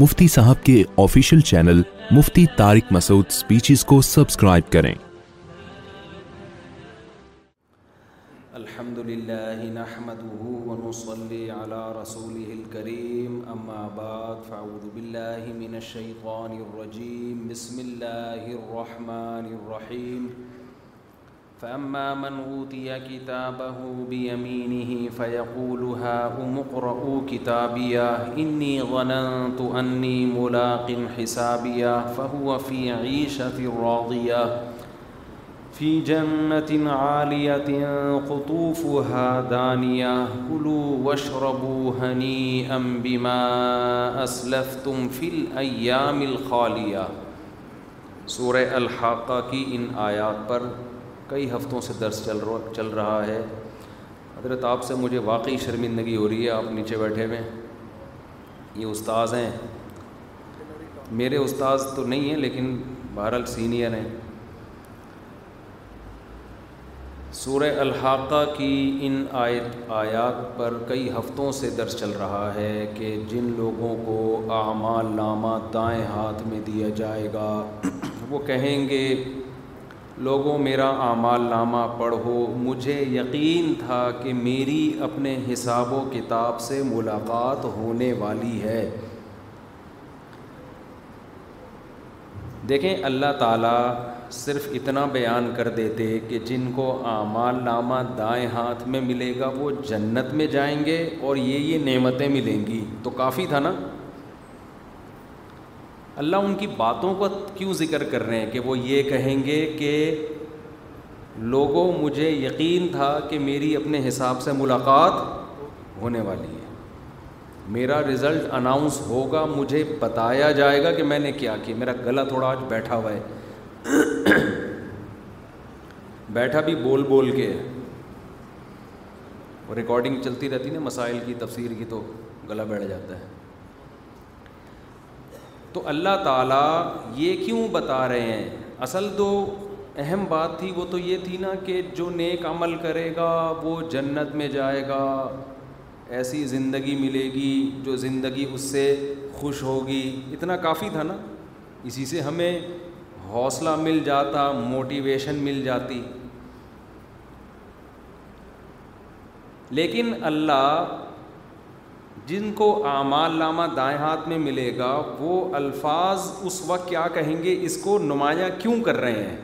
مفتی صاحب کے official channel مفتی Masood speeches کو سبسکرائب کریں الحمد للہ فأما من أوتي كتابه بيمينه فيقول هاؤم اقرءوا او إني ظننت أني ملاق عنى فهو في عيشة راضية في جنة عالية قطوفها دانية كلوا واشربوا هنيئا بما أسلفتم في الأيام الخالية اسلف تم الحاقہ کی ان آیات پر کئی ہفتوں سے درس چل رہا چل رہا ہے حضرت آپ سے مجھے واقعی شرمندگی ہو رہی ہے آپ نیچے بیٹھے ہوئے یہ استاذ ہیں میرے استاذ تو نہیں ہیں لیکن بہرحال سینئر ہیں سورہ الحاقہ کی ان آیت آیات پر کئی ہفتوں سے درس چل رہا ہے کہ جن لوگوں کو اعمال نامہ دائیں ہاتھ میں دیا جائے گا وہ کہیں گے لوگوں میرا اعمال نامہ پڑھو مجھے یقین تھا کہ میری اپنے حساب و کتاب سے ملاقات ہونے والی ہے دیکھیں اللہ تعالیٰ صرف اتنا بیان کر دیتے کہ جن کو اعمال نامہ دائیں ہاتھ میں ملے گا وہ جنت میں جائیں گے اور یہ یہ نعمتیں ملیں گی تو کافی تھا نا اللہ ان کی باتوں کا کیوں ذکر کر رہے ہیں کہ وہ یہ کہیں گے کہ لوگوں مجھے یقین تھا کہ میری اپنے حساب سے ملاقات ہونے والی ہے میرا رزلٹ اناؤنس ہوگا مجھے بتایا جائے گا کہ میں نے کیا کیا میرا گلا تھوڑا آج بیٹھا ہوا ہے بیٹھا بھی بول بول کے ریکارڈنگ چلتی رہتی نا مسائل کی تفسیر کی تو گلا بیٹھ جاتا ہے تو اللہ تعالیٰ یہ کیوں بتا رہے ہیں اصل تو اہم بات تھی وہ تو یہ تھی نا کہ جو نیک عمل کرے گا وہ جنت میں جائے گا ایسی زندگی ملے گی جو زندگی اس سے خوش ہوگی اتنا کافی تھا نا اسی سے ہمیں حوصلہ مل جاتا موٹیویشن مل جاتی لیکن اللہ جن کو اعمال لامہ دائیں ہاتھ میں ملے گا وہ الفاظ اس وقت کیا کہیں گے اس کو نمایاں کیوں کر رہے ہیں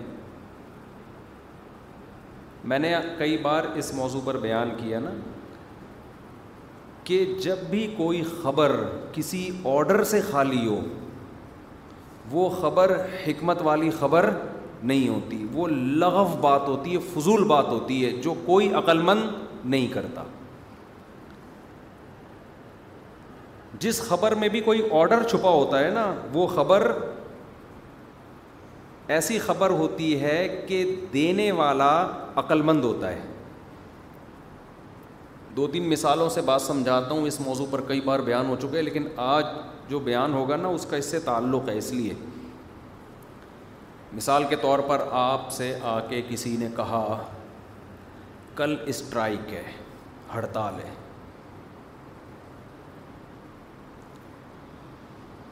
میں نے کئی بار اس موضوع پر بیان کیا نا کہ جب بھی کوئی خبر کسی آڈر سے خالی ہو وہ خبر حکمت والی خبر نہیں ہوتی وہ لغف بات ہوتی ہے فضول بات ہوتی ہے جو کوئی عقل مند نہیں کرتا جس خبر میں بھی کوئی آڈر چھپا ہوتا ہے نا وہ خبر ایسی خبر ہوتی ہے کہ دینے والا عقل مند ہوتا ہے دو تین مثالوں سے بات سمجھاتا ہوں اس موضوع پر کئی بار بیان ہو چکے لیکن آج جو بیان ہوگا نا اس کا اس سے تعلق ہے اس لیے مثال کے طور پر آپ سے آ کے کسی نے کہا کل اسٹرائک ہے ہڑتال ہے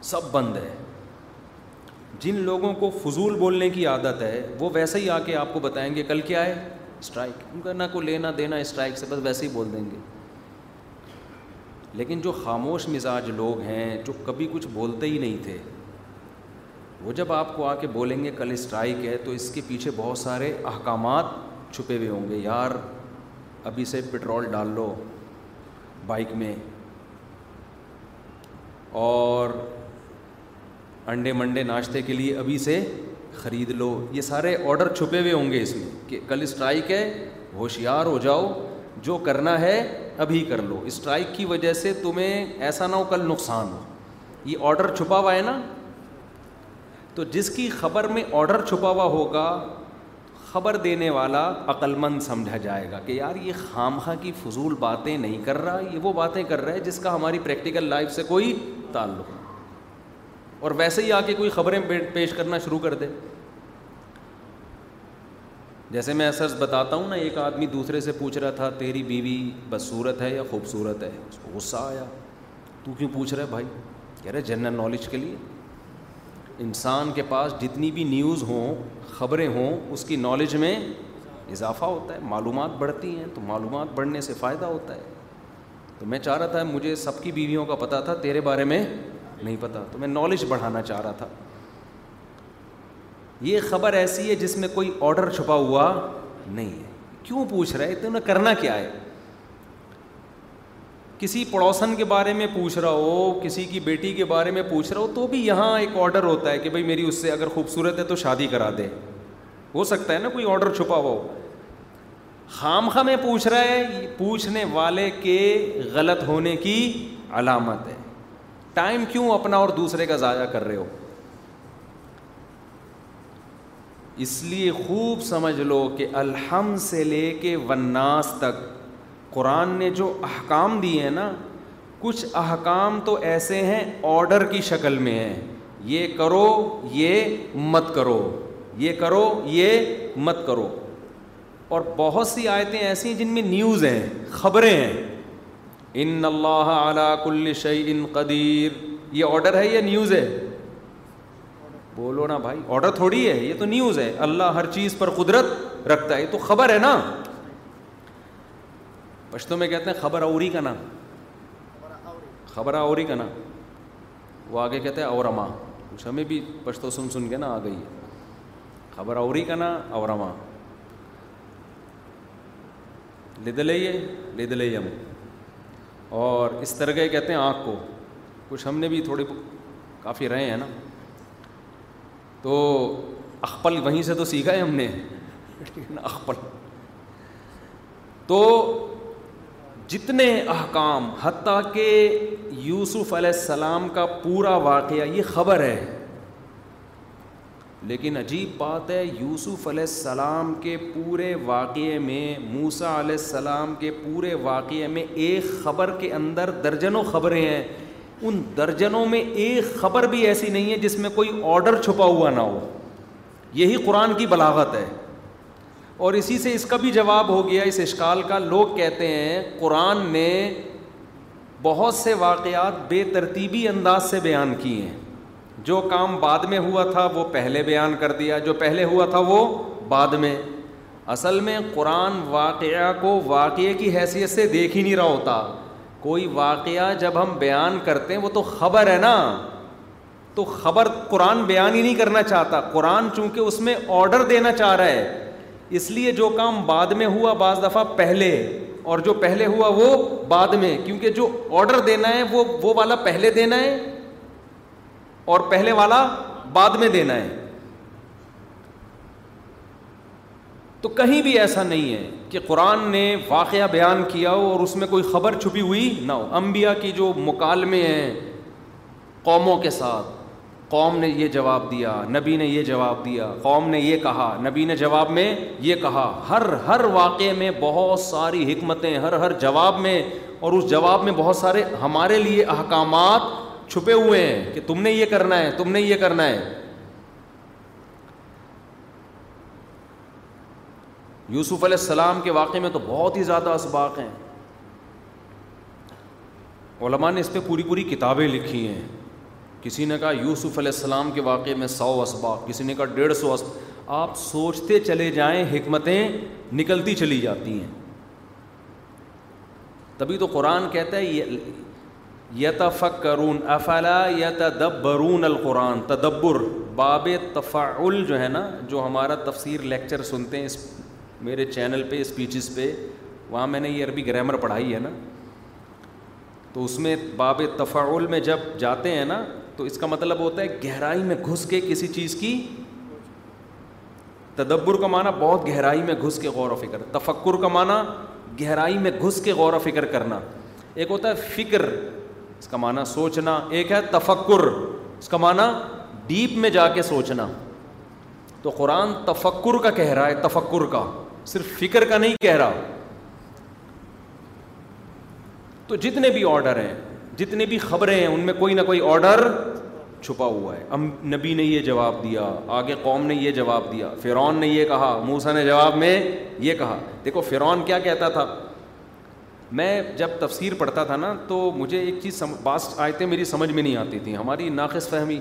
سب بند ہے جن لوگوں کو فضول بولنے کی عادت ہے وہ ویسے ہی آ کے آپ کو بتائیں گے کل کیا ہے اسٹرائک ان کا نہ کو لینا دینا اسٹرائک سے بس ویسے ہی بول دیں گے لیکن جو خاموش مزاج لوگ ہیں جو کبھی کچھ بولتے ہی نہیں تھے وہ جب آپ کو آ کے بولیں گے کل اسٹرائک ہے تو اس کے پیچھے بہت سارے احکامات چھپے ہوئے ہوں گے یار ابھی سے پٹرول ڈال لو بائک میں اور انڈے منڈے ناشتے کے لیے ابھی سے خرید لو یہ سارے آڈر چھپے ہوئے ہوں گے اس میں کہ کل اسٹرائک ہے ہوشیار ہو جاؤ جو کرنا ہے ابھی کر لو اسٹرائک کی وجہ سے تمہیں ایسا نہ ہو کل نقصان ہو یہ آڈر چھپا ہوا ہے نا تو جس کی خبر میں آڈر چھپا ہوا ہوگا خبر دینے والا عقل مند سمجھا جائے گا کہ یار یہ خامخہ کی فضول باتیں نہیں کر رہا یہ وہ باتیں کر رہا ہے جس کا ہماری پریکٹیکل لائف سے کوئی تعلق اور ویسے ہی آ کے کوئی خبریں پیش کرنا شروع کر دے جیسے میں سرز بتاتا ہوں نا ایک آدمی دوسرے سے پوچھ رہا تھا تیری بیوی بدصورت ہے یا خوبصورت ہے اس کو غصہ آیا تو کیوں پوچھ رہے بھائی کہہ رہے جنرل نالج کے لیے انسان کے پاس جتنی بھی نیوز ہوں خبریں ہوں اس کی نالج میں اضافہ ہوتا ہے معلومات بڑھتی ہیں تو معلومات بڑھنے سے فائدہ ہوتا ہے تو میں چاہ رہا تھا مجھے سب کی بیویوں کا پتہ تھا تیرے بارے میں نہیں پتا تو میں نالج بڑھانا چاہ رہا تھا یہ خبر ایسی ہے جس میں کوئی آڈر چھپا ہوا نہیں ہے کیوں پوچھ رہا ہے تو انہیں کرنا کیا ہے کسی پڑوسن کے بارے میں پوچھ رہا ہو کسی کی بیٹی کے بارے میں پوچھ رہا ہو تو بھی یہاں ایک آرڈر ہوتا ہے کہ بھائی میری اس سے اگر خوبصورت ہے تو شادی کرا دے ہو سکتا ہے نا کوئی آڈر چھپا ہوا ہو خاں میں پوچھ رہا ہے پوچھنے والے کے غلط ہونے کی علامت ہے ٹائم کیوں اپنا اور دوسرے کا ضائع کر رہے ہو اس لیے خوب سمجھ لو کہ الحم سے لے کے وناس تک قرآن نے جو احکام دیے ہیں نا کچھ احکام تو ایسے ہیں آڈر کی شکل میں ہیں یہ کرو یہ مت کرو یہ کرو یہ مت کرو اور بہت سی آیتیں ایسی ہیں جن میں نیوز ہیں خبریں ہیں ان اللہ علا کل شعی ان قدیر یہ آڈر ہے یا نیوز ہے بولو نا بھائی آڈر تھوڑی ہے یہ تو نیوز ہے اللہ ہر چیز پر قدرت رکھتا ہے یہ تو خبر ہے نا پشتوں میں کہتے ہیں خبر اوری کا نام خبر اوری کا نام وہ آگے کہتے ہیں ہمیں بھی پشتو سن سن کے نا آ گئی ہے خبر اوری کا نا اورما لید لے لد لے ہمیں اور اس طرح کے کہتے ہیں آنکھ کو کچھ ہم نے بھی تھوڑے کافی رہے ہیں نا تو اخپل وہیں سے تو سیکھا ہے ہم نے اخپل تو جتنے احکام حتیٰ کہ یوسف علیہ السلام کا پورا واقعہ یہ خبر ہے لیکن عجیب بات ہے یوسف علیہ السلام کے پورے واقعے میں موسا علیہ السلام کے پورے واقعے میں ایک خبر کے اندر درجنوں خبریں ہیں ان درجنوں میں ایک خبر بھی ایسی نہیں ہے جس میں کوئی آڈر چھپا ہوا نہ ہو یہی قرآن کی بلاغت ہے اور اسی سے اس کا بھی جواب ہو گیا اس اشکال کا لوگ کہتے ہیں قرآن نے بہت سے واقعات بے ترتیبی انداز سے بیان کیے ہیں جو کام بعد میں ہوا تھا وہ پہلے بیان کر دیا جو پہلے ہوا تھا وہ بعد میں اصل میں قرآن واقعہ کو واقعے کی حیثیت سے دیکھ ہی نہیں رہا ہوتا کوئی واقعہ جب ہم بیان کرتے ہیں وہ تو خبر ہے نا تو خبر قرآن بیان ہی نہیں کرنا چاہتا قرآن چونکہ اس میں آڈر دینا چاہ رہا ہے اس لیے جو کام بعد میں ہوا بعض دفعہ پہلے اور جو پہلے ہوا وہ بعد میں کیونکہ جو آڈر دینا ہے وہ وہ والا پہلے دینا ہے اور پہلے والا بعد میں دینا ہے تو کہیں بھی ایسا نہیں ہے کہ قرآن نے واقعہ بیان کیا ہو اور اس میں کوئی خبر چھپی ہوئی نہ ہو امبیا کی جو مکالمے ہیں قوموں کے ساتھ قوم نے یہ جواب دیا نبی نے یہ جواب دیا قوم نے یہ کہا نبی نے جواب میں یہ کہا ہر ہر واقعے میں بہت ساری حکمتیں ہر ہر جواب میں اور اس جواب میں بہت سارے ہمارے لیے احکامات چھپے ہوئے ہیں کہ تم نے یہ کرنا ہے تم نے یہ کرنا ہے یوسف علیہ السلام کے واقعے میں تو بہت ہی زیادہ اسباق ہیں علماء نے اس پہ پوری پوری کتابیں لکھی ہیں کسی نے کہا یوسف علیہ السلام کے واقعے میں سو اسباق کسی نے کہا ڈیڑھ سو اسباق آپ سوچتے چلے جائیں حکمتیں نکلتی چلی جاتی ہیں تبھی تو قرآن کہتا ہے یہ یتفکرون افلا یتدبرون القرآن تدبر باب تفعل جو ہے نا جو ہمارا تفسیر لیکچر سنتے ہیں اس میرے چینل پہ اسپیچز پہ وہاں میں نے یہ عربی گرامر پڑھائی ہے نا تو اس میں باب تفعل میں جب جاتے ہیں نا تو اس کا مطلب ہوتا ہے گہرائی میں گھس کے کسی چیز کی تدبر کا معنی بہت گہرائی میں گھس کے غور و فکر تفکر کا معنی گہرائی میں گھس کے غور و فکر کرنا ایک ہوتا ہے فکر اس کا معنی سوچنا ایک ہے تفکر اس کا معنی ڈیپ میں جا کے سوچنا تو قرآن تفکر کا کہہ رہا ہے تفکر کا صرف فکر کا نہیں کہہ رہا تو جتنے بھی آرڈر ہیں جتنی بھی خبریں ہیں ان میں کوئی نہ کوئی آرڈر چھپا ہوا ہے ام نبی نے یہ جواب دیا آگے قوم نے یہ جواب دیا فرعون نے یہ کہا موسا نے جواب میں یہ کہا دیکھو فرعون کیا کہتا تھا میں جب تفسیر پڑھتا تھا نا تو مجھے ایک چیز بعض آیتیں میری سمجھ میں نہیں آتی تھیں ہماری ناقص فہمی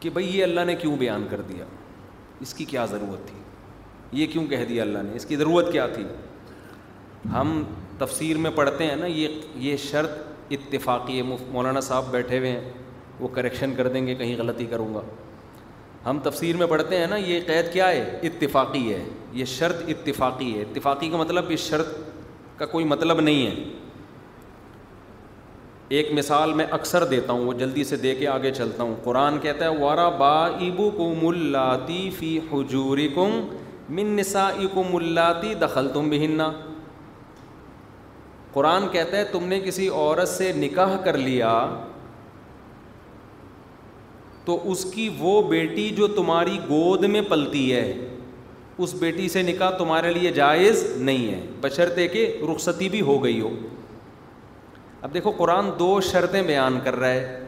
کہ بھائی یہ اللہ نے کیوں بیان کر دیا اس کی کیا ضرورت تھی یہ کیوں کہہ دیا اللہ نے اس کی ضرورت کیا تھی ہم تفسیر میں پڑھتے ہیں نا یہ شرط اتفاقی مولانا صاحب بیٹھے ہوئے ہیں وہ کریکشن کر دیں گے کہیں غلطی کروں گا ہم تفسیر میں پڑھتے ہیں نا یہ قید کیا ہے اتفاقی ہے یہ شرط اتفاقی ہے اتفاقی کا مطلب اس شرط کا کوئی مطلب نہیں ہے ایک مثال میں اکثر دیتا ہوں وہ جلدی سے دے کے آگے چلتا ہوں قرآن کہتا ہے وارا با ابو کو ملاتی فی حجور کم من نسا کم ملاتی دخل تم بہننا قرآن کہتا ہے تم نے کسی عورت سے نکاح کر لیا تو اس کی وہ بیٹی جو تمہاری گود میں پلتی ہے اس بیٹی سے نکاح تمہارے لیے جائز نہیں ہے بشرطے کہ رخصتی بھی ہو گئی ہو اب دیکھو قرآن دو شرطیں بیان کر رہا ہے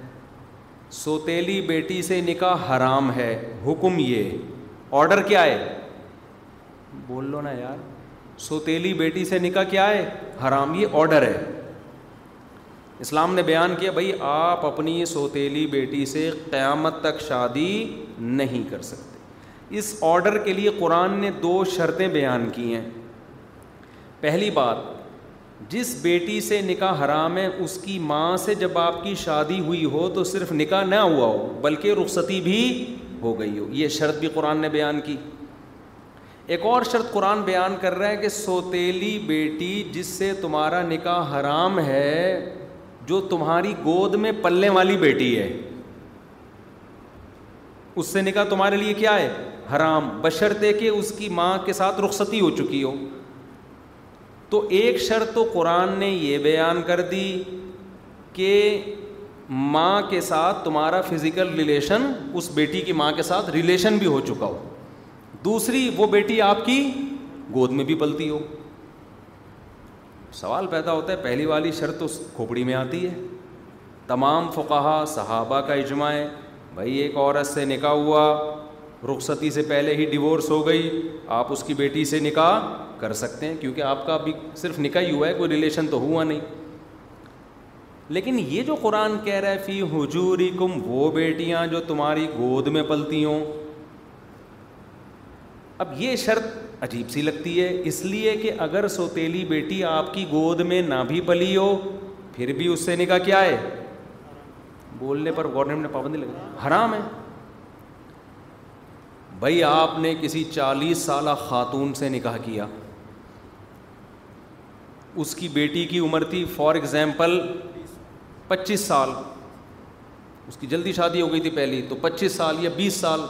سوتیلی بیٹی سے نکاح حرام ہے حکم یہ آڈر کیا ہے بول لو نا یار سوتیلی بیٹی سے نکاح کیا ہے حرام یہ آڈر ہے اسلام نے بیان کیا بھائی آپ اپنی سوتیلی بیٹی سے قیامت تک شادی نہیں کر سکتے اس آڈر کے لیے قرآن نے دو شرطیں بیان کی ہیں پہلی بات جس بیٹی سے نکاح حرام ہے اس کی ماں سے جب آپ کی شادی ہوئی ہو تو صرف نکاح نہ ہوا ہو بلکہ رخصتی بھی ہو گئی ہو یہ شرط بھی قرآن نے بیان کی ایک اور شرط قرآن بیان کر رہا ہے کہ سوتیلی بیٹی جس سے تمہارا نکاح حرام ہے جو تمہاری گود میں پلنے والی بیٹی ہے اس سے نکاح تمہارے لیے کیا ہے حرام بشرطے کہ اس کی ماں کے ساتھ رخصتی ہو چکی ہو تو ایک شرط تو قرآن نے یہ بیان کر دی کہ ماں کے ساتھ تمہارا فزیکل ریلیشن اس بیٹی کی ماں کے ساتھ ریلیشن بھی ہو چکا ہو دوسری وہ بیٹی آپ کی گود میں بھی پلتی ہو سوال پیدا ہوتا ہے پہلی والی شرط اس کھوپڑی میں آتی ہے تمام فقہ صحابہ کا اجماع ہے بھائی ایک عورت سے نکاح ہوا رخصتی سے پہلے ہی ڈیورس ہو گئی آپ اس کی بیٹی سے نکاح کر سکتے ہیں کیونکہ آپ کا ابھی صرف نکاح ہی ہوا ہے کوئی ریلیشن تو ہوا نہیں لیکن یہ جو قرآن کہہ رہا ہے فی حجوری کم وہ بیٹیاں جو تمہاری گود میں پلتی ہوں اب یہ شرط عجیب سی لگتی ہے اس لیے کہ اگر سوتیلی بیٹی آپ کی گود میں نہ بھی پلی ہو پھر بھی اس سے نکاح کیا ہے بولنے پر گورنمنٹ نے پابندی لگائی حرام ہے بھائی آپ نے کسی چالیس سالہ خاتون سے نکاح کیا اس کی بیٹی کی عمر تھی فار ایگزامپل پچیس سال اس کی جلدی شادی ہو گئی تھی پہلی تو پچیس سال یا بیس سال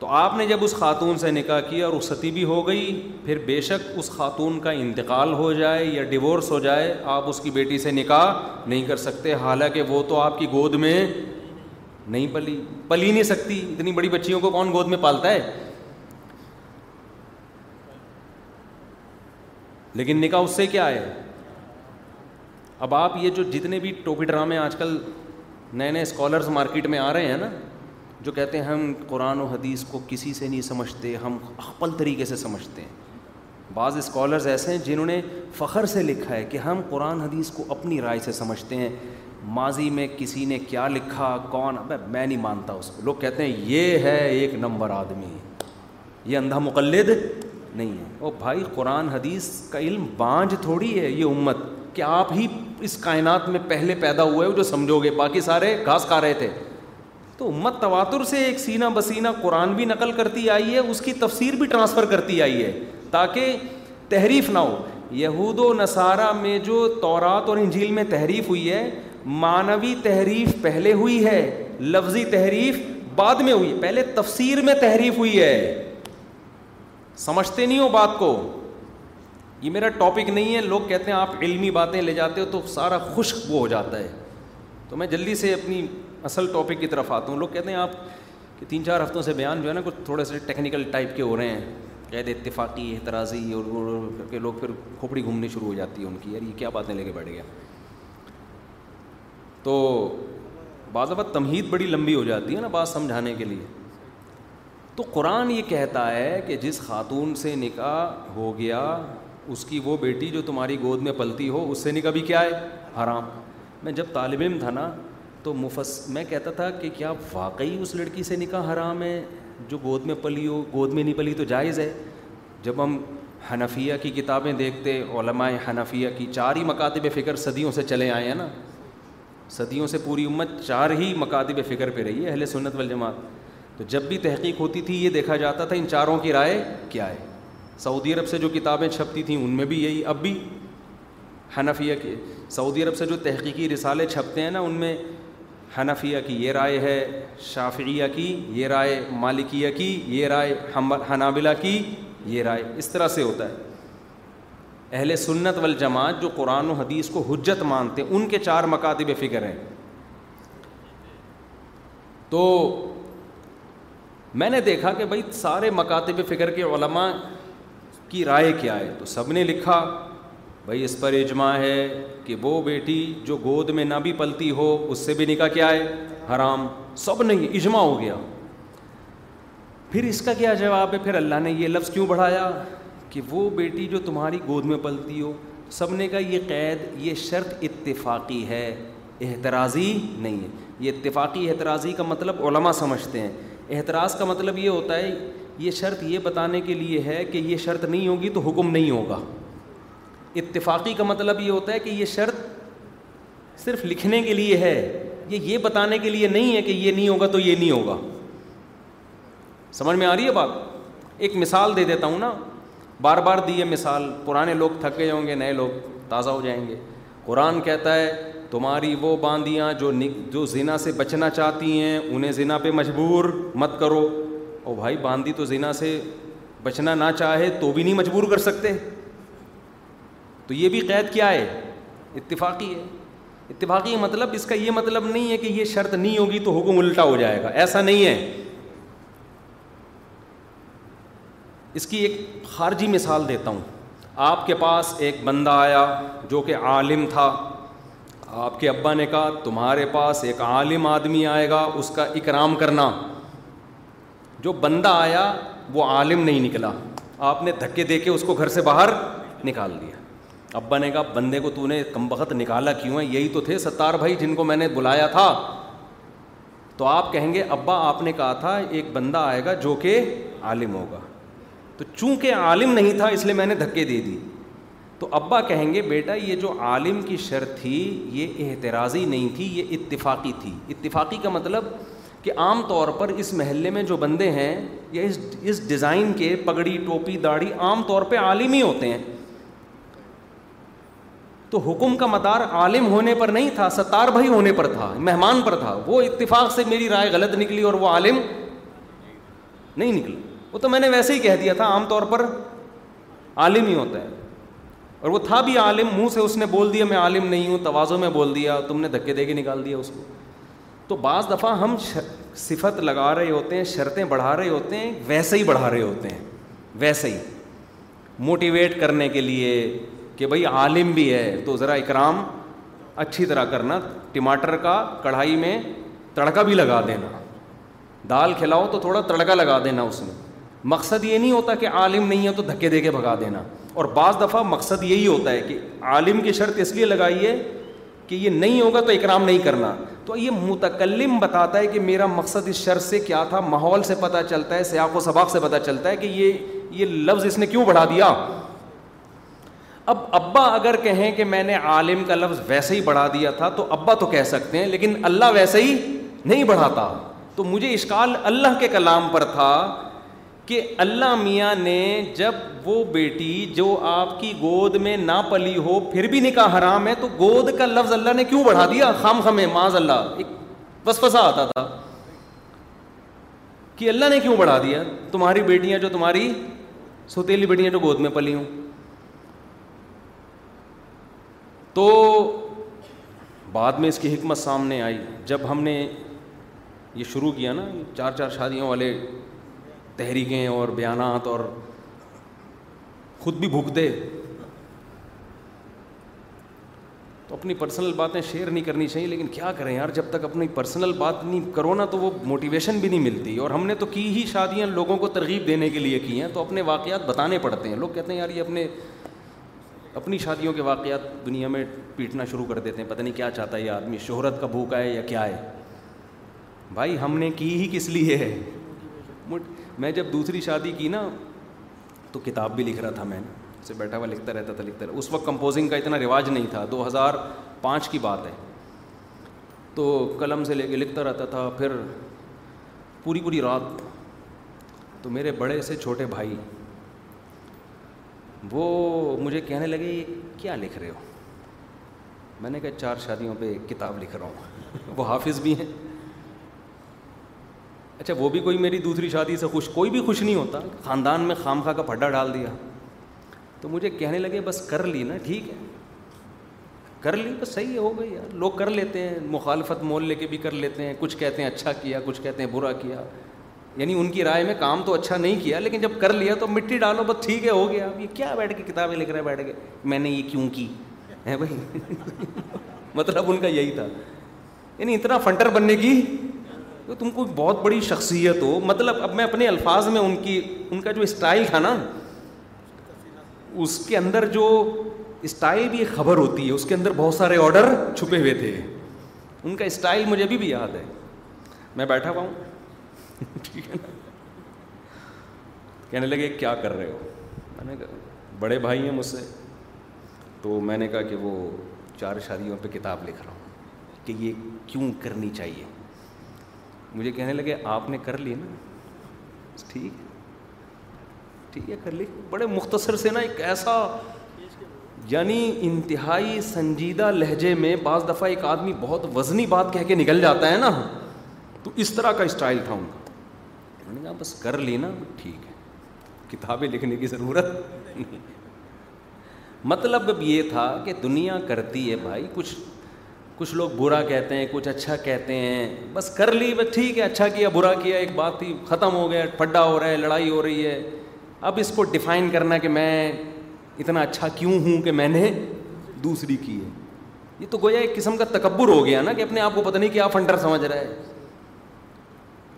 تو آپ نے جب اس خاتون سے نکاح کیا اور رخصتی بھی ہو گئی پھر بے شک اس خاتون کا انتقال ہو جائے یا ڈیورس ہو جائے آپ اس کی بیٹی سے نکاح نہیں کر سکتے حالانکہ وہ تو آپ کی گود میں نہیں پلی پلی نہیں سکتی اتنی بڑی بچیوں کو کون گود میں پالتا ہے لیکن نکاح اس سے کیا ہے اب آپ یہ جو جتنے بھی ٹوپی ڈرامے آج کل نئے نئے اسکالرس مارکیٹ میں آ رہے ہیں نا جو کہتے ہیں ہم قرآن و حدیث کو کسی سے نہیں سمجھتے ہم اخپل طریقے سے سمجھتے ہیں بعض اسکالرز ایسے ہیں جنہوں نے فخر سے لکھا ہے کہ ہم قرآن حدیث کو اپنی رائے سے سمجھتے ہیں ماضی میں کسی نے کیا لکھا کون میں نہیں مانتا اس کو لوگ کہتے ہیں یہ ہے ایک نمبر آدمی یہ اندھا مقلد نہیں ہے او بھائی قرآن حدیث کا علم بانج تھوڑی ہے یہ امت کہ آپ ہی اس کائنات میں پہلے پیدا ہوئے ہو جو سمجھو گے باقی سارے گھاس کھا رہے تھے تو امت تواتر سے ایک سینہ بسینہ قرآن بھی نقل کرتی آئی ہے اس کی تفسیر بھی ٹرانسفر کرتی آئی ہے تاکہ تحریف نہ ہو یہود و نصارہ میں جو تورات اور انجیل میں تحریف ہوئی ہے معنوی تحریف پہلے ہوئی ہے لفظی تحریف بعد میں ہوئی پہلے تفسیر میں تحریف ہوئی ہے سمجھتے نہیں ہو بات کو یہ میرا ٹاپک نہیں ہے لوگ کہتے ہیں آپ علمی باتیں لے جاتے ہو تو سارا خشک وہ ہو جاتا ہے تو میں جلدی سے اپنی اصل ٹاپک کی طرف آتا ہوں لوگ کہتے ہیں آپ کہ تین چار ہفتوں سے بیان جو ہے نا کچھ تھوڑے سے ٹیکنیکل ٹائپ کے ہو رہے ہیں قید اتفاقی اعتراضی اور کر کے لوگ پھر کھوپڑی گھومنی شروع ہو جاتی ہے ان کی یار یہ کیا باتیں لے کے بیٹھ گیا تو بعض اوقات تمہید بڑی لمبی ہو جاتی ہے نا بات سمجھانے کے لیے تو قرآن یہ کہتا ہے کہ جس خاتون سے نکاح ہو گیا اس کی وہ بیٹی جو تمہاری گود میں پلتی ہو اس سے نکاح بھی کیا ہے حرام میں جب طالب علم تھا نا تو مفس میں کہتا تھا کہ کیا واقعی اس لڑکی سے نکاح حرام ہے جو گود میں پلی ہو گود میں نہیں پلی تو جائز ہے جب ہم حنفیہ کی کتابیں دیکھتے علماء حنفیہ کی چار ہی مکاتب فکر صدیوں سے چلے آئے ہیں نا صدیوں سے پوری امت چار ہی مکاتب فکر پہ رہی ہے اہل سنت والجماعت تو جب بھی تحقیق ہوتی تھی یہ دیکھا جاتا تھا ان چاروں کی رائے کیا ہے سعودی عرب سے جو کتابیں چھپتی تھیں ان میں بھی یہی اب بھی حنفیہ کے سعودی عرب سے جو تحقیقی رسالے چھپتے ہیں نا ان میں حنفیہ کی یہ رائے ہے شافعیہ کی یہ رائے مالکیہ کی یہ رائے حنابلہ کی یہ رائے اس طرح سے ہوتا ہے اہل سنت والجماعت جو قرآن و حدیث کو حجت مانتے ان کے چار مکاتب فکر ہیں تو میں نے دیکھا کہ بھائی سارے مکاتب فکر کے علماء کی رائے کیا ہے تو سب نے لکھا بھائی اس پر اجماع ہے کہ وہ بیٹی جو گود میں نہ بھی پلتی ہو اس سے بھی نکاح کیا ہے حرام سب نے اجماع ہو گیا پھر اس کا کیا جواب ہے پھر اللہ نے یہ لفظ کیوں بڑھایا کہ وہ بیٹی جو تمہاری گود میں پلتی ہو سب نے کہا یہ قید یہ شرط اتفاقی ہے احتراضی نہیں ہے یہ اتفاقی احتراضی کا مطلب علماء سمجھتے ہیں احتراض کا مطلب یہ ہوتا ہے یہ شرط یہ بتانے کے لیے ہے کہ یہ شرط نہیں ہوگی تو حکم نہیں ہوگا اتفاقی کا مطلب یہ ہوتا ہے کہ یہ شرط صرف لکھنے کے لیے ہے یہ یہ بتانے کے لیے نہیں ہے کہ یہ نہیں ہوگا تو یہ نہیں ہوگا سمجھ میں آ رہی ہے بات ایک مثال دے دیتا ہوں نا بار بار دی ہے مثال پرانے لوگ تھکے ہوں گے نئے لوگ تازہ ہو جائیں گے قرآن کہتا ہے تمہاری وہ باندیاں جو جو زنا سے بچنا چاہتی ہیں انہیں زنا پہ مجبور مت کرو او بھائی باندی تو زنا سے بچنا نہ چاہے تو بھی نہیں مجبور کر سکتے تو یہ بھی قید کیا ہے اتفاقی ہے اتفاقی مطلب اس کا یہ مطلب نہیں ہے کہ یہ شرط نہیں ہوگی تو حکم الٹا ہو جائے گا ایسا نہیں ہے اس کی ایک خارجی مثال دیتا ہوں آپ کے پاس ایک بندہ آیا جو کہ عالم تھا آپ کے ابا نے کہا تمہارے پاس ایک عالم آدمی آئے گا اس کا اکرام کرنا جو بندہ آیا وہ عالم نہیں نکلا آپ نے دھکے دے کے اس کو گھر سے باہر نکال دیا ابا نے کہا بندے کو تو نے کم بخت نکالا کیوں ہے یہی تو تھے ستار بھائی جن کو میں نے بلایا تھا تو آپ کہیں گے ابا آپ نے کہا تھا ایک بندہ آئے گا جو کہ عالم ہوگا تو چونکہ عالم نہیں تھا اس لیے میں نے دھکے دے دی تو ابا کہیں گے بیٹا یہ جو عالم کی شرط تھی یہ احتراضی نہیں تھی یہ اتفاقی تھی اتفاقی کا مطلب کہ عام طور پر اس محلے میں جو بندے ہیں یا اس اس ڈیزائن کے پگڑی ٹوپی داڑھی عام طور پہ عالم ہی ہوتے ہیں تو حکم کا مدار عالم ہونے پر نہیں تھا ستار بھائی ہونے پر تھا مہمان پر تھا وہ اتفاق سے میری رائے غلط نکلی اور وہ عالم نہیں نکلی وہ تو میں نے ویسے ہی کہہ دیا تھا عام طور پر عالم ہی ہوتا ہے اور وہ تھا بھی عالم منہ سے اس نے بول دیا میں عالم نہیں ہوں توازوں میں بول دیا تم نے دھکے دے کے نکال دیا اس کو تو بعض دفعہ ہم صفت لگا رہے ہوتے ہیں شرطیں بڑھا رہے ہوتے ہیں ویسے ہی بڑھا رہے ہوتے ہیں ویسے ہی موٹیویٹ کرنے کے لیے کہ بھائی عالم بھی ہے تو ذرا اکرام اچھی طرح کرنا ٹماٹر کا کڑھائی میں تڑکا بھی لگا دینا دال کھلاؤ تو تھوڑا تڑکا لگا دینا اس میں مقصد یہ نہیں ہوتا کہ عالم نہیں ہے تو دھکے دے کے بھگا دینا اور بعض دفعہ مقصد یہی ہوتا ہے کہ عالم کی شرط اس لیے لگائیے کہ یہ نہیں ہوگا تو اکرام نہیں کرنا تو یہ متکلم بتاتا ہے کہ میرا مقصد اس شرط سے کیا تھا ماحول سے پتہ چلتا ہے سیاق و سباق سے پتہ چلتا ہے کہ یہ یہ لفظ اس نے کیوں بڑھا دیا اب ابا اگر کہیں کہ میں نے عالم کا لفظ ویسے ہی بڑھا دیا تھا تو ابا تو کہہ سکتے ہیں لیکن اللہ ویسے ہی نہیں بڑھاتا تو مجھے اشکال اللہ کے کلام پر تھا کہ اللہ میاں نے جب وہ بیٹی جو آپ کی گود میں نہ پلی ہو پھر بھی نکاح حرام ہے تو گود کا لفظ اللہ نے کیوں بڑھا دیا خم خمے معاذ اللہ ایک وسپسا آتا تھا کہ اللہ نے کیوں بڑھا دیا تمہاری بیٹیاں جو تمہاری سوتیلی بیٹیاں جو گود میں پلی ہوں تو بعد میں اس کی حکمت سامنے آئی جب ہم نے یہ شروع کیا نا چار چار شادیوں والے تحریکیں اور بیانات اور خود بھی بھوکتے تو اپنی پرسنل باتیں شیئر نہیں کرنی چاہیے لیکن کیا کریں یار جب تک اپنی پرسنل بات نہیں کرو نا تو وہ موٹیویشن بھی نہیں ملتی اور ہم نے تو کی ہی شادیاں لوگوں کو ترغیب دینے کے لیے کی ہیں تو اپنے واقعات بتانے پڑتے ہیں لوگ کہتے ہیں یار یہ اپنے اپنی شادیوں کے واقعات دنیا میں پیٹنا شروع کر دیتے ہیں پتہ نہیں کیا چاہتا ہے یہ آدمی شہرت کا بھوکا ہے یا کیا ہے بھائی ہم نے کی ہی کس لیے ہے میں جب دوسری شادی کی نا تو کتاب بھی لکھ رہا تھا میں سے بیٹھا ہوا لکھتا رہتا تھا لکھتا رہا اس وقت کمپوزنگ کا اتنا رواج نہیں تھا دو ہزار پانچ کی بات ہے تو قلم سے لے کے لکھتا رہتا تھا پھر پوری پوری رات تو میرے بڑے سے چھوٹے بھائی وہ مجھے کہنے لگے کیا لکھ رہے ہو میں نے کہا چار شادیوں پہ کتاب لکھ رہا ہوں وہ حافظ بھی ہیں اچھا وہ بھی کوئی میری دوسری شادی سے خوش کوئی بھی خوش نہیں ہوتا خاندان میں خام خواہ کا پھڈا ڈال دیا تو مجھے کہنے لگے بس کر لی نا ٹھیک ہے کر لی بس صحیح ہو گئی یار لوگ کر لیتے ہیں مخالفت مول لے کے بھی کر لیتے ہیں کچھ کہتے ہیں اچھا کیا کچھ کہتے ہیں برا کیا یعنی ان کی رائے میں کام تو اچھا نہیں کیا لیکن جب کر لیا تو مٹی ڈالو بس ٹھیک ہے ہو گیا یہ کیا بیٹھ کے کتابیں لکھ رہے ہیں بیٹھ کے میں نے یہ کیوں کی ہے بھائی مطلب ان کا یہی تھا یعنی اتنا فنٹر بننے کی تو تم کو بہت بڑی شخصیت ہو مطلب اب میں اپنے الفاظ میں ان کی ان کا جو اسٹائل تھا نا اس کے اندر جو اسٹائل بھی ایک خبر ہوتی ہے اس کے اندر بہت سارے آڈر چھپے ہوئے تھے ان کا اسٹائل مجھے ابھی بھی یاد ہے میں بیٹھا ہوا ہوں ٹھیک ہے نا کہنے لگے کیا کر رہے ہو میں نے کہا بڑے بھائی ہیں مجھ سے تو میں نے کہا کہ وہ چار شادیوں پہ کتاب لکھ رہا ہوں کہ یہ کیوں کرنی چاہیے مجھے کہنے لگے آپ نے کر لی نا ٹھیک ہے ٹھیک ہے کر لی بڑے مختصر سے نا ایک ایسا یعنی انتہائی سنجیدہ لہجے میں بعض دفعہ ایک آدمی بہت وزنی بات کہہ کے نکل جاتا ہے نا تو اس طرح کا اسٹائل تھا ان کا نے کہا بس کر لی نا ٹھیک ہے کتابیں لکھنے کی ضرورت مطلب اب یہ تھا کہ دنیا کرتی ہے بھائی کچھ کچھ لوگ برا کہتے ہیں کچھ اچھا کہتے ہیں بس کر لی بس ٹھیک ہے اچھا کیا برا کیا ایک بات تھی ختم ہو گیا پھڈا ہو رہا ہے لڑائی ہو رہی ہے اب اس کو ڈیفائن کرنا کہ میں اتنا اچھا کیوں ہوں کہ میں نے دوسری کی ہے یہ تو گویا ایک قسم کا تکبر ہو گیا نا کہ اپنے آپ کو پتہ نہیں کہ آپ انڈر سمجھ رہے ہیں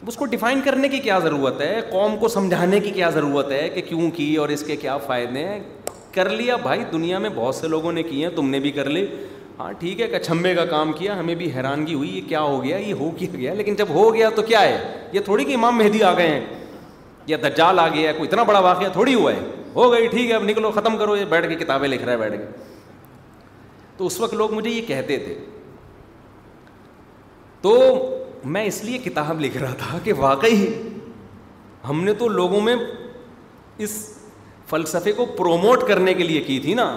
اس کو ڈیفائن کرنے کی کیا ضرورت ہے قوم کو سمجھانے کی کیا ضرورت ہے کہ کیوں کی اور اس کے کیا فائدے ہیں کر لیا بھائی دنیا میں بہت سے لوگوں نے کیے ہیں تم نے بھی کر لی ہاں ٹھیک ہے کچھمبے کا کام کیا ہمیں بھی حیرانگی ہوئی یہ کیا ہو گیا یہ ہو کیا گیا لیکن جب ہو گیا تو کیا ہے یہ تھوڑی کہ امام مہدی آ گئے ہیں یا دجال آ گیا کوئی اتنا بڑا واقعہ تھوڑی ہوا ہے ہو گئی ٹھیک ہے اب نکلو ختم کرو یہ بیٹھ کے کتابیں لکھ رہا ہے بیٹھ کے تو اس وقت لوگ مجھے یہ کہتے تھے تو میں اس لیے کتاب لکھ رہا تھا کہ واقعی ہم نے تو لوگوں میں اس فلسفے کو پروموٹ کرنے کے لیے کی تھی نا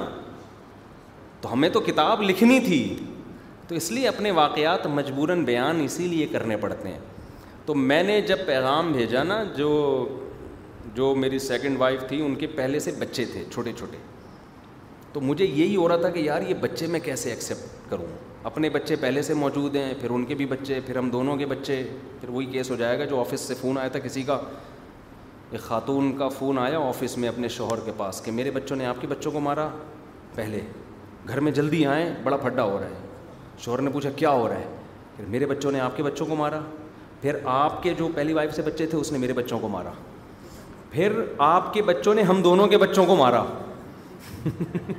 تو ہمیں تو کتاب لکھنی تھی تو اس لیے اپنے واقعات مجبوراً بیان اسی لیے کرنے پڑتے ہیں تو میں نے جب پیغام بھیجا نا جو جو میری سیکنڈ وائف تھی ان کے پہلے سے بچے تھے چھوٹے چھوٹے تو مجھے یہی ہو رہا تھا کہ یار یہ بچے میں کیسے ایکسیپٹ کروں اپنے بچے پہلے سے موجود ہیں پھر ان کے بھی بچے پھر ہم دونوں کے بچے پھر وہی کیس ہو جائے گا جو آفس سے فون آیا تھا کسی کا ایک خاتون کا فون آیا آفس میں اپنے شوہر کے پاس کہ میرے بچوں نے آپ کے بچوں کو مارا پہلے گھر میں جلدی آئیں بڑا پھڈا ہو رہا ہے شوہر نے پوچھا کیا ہو رہا ہے پھر میرے بچوں نے آپ کے بچوں کو مارا پھر آپ کے جو پہلی وائف سے بچے تھے اس نے میرے بچوں کو مارا پھر آپ کے بچوں نے ہم دونوں کے بچوں کو مارا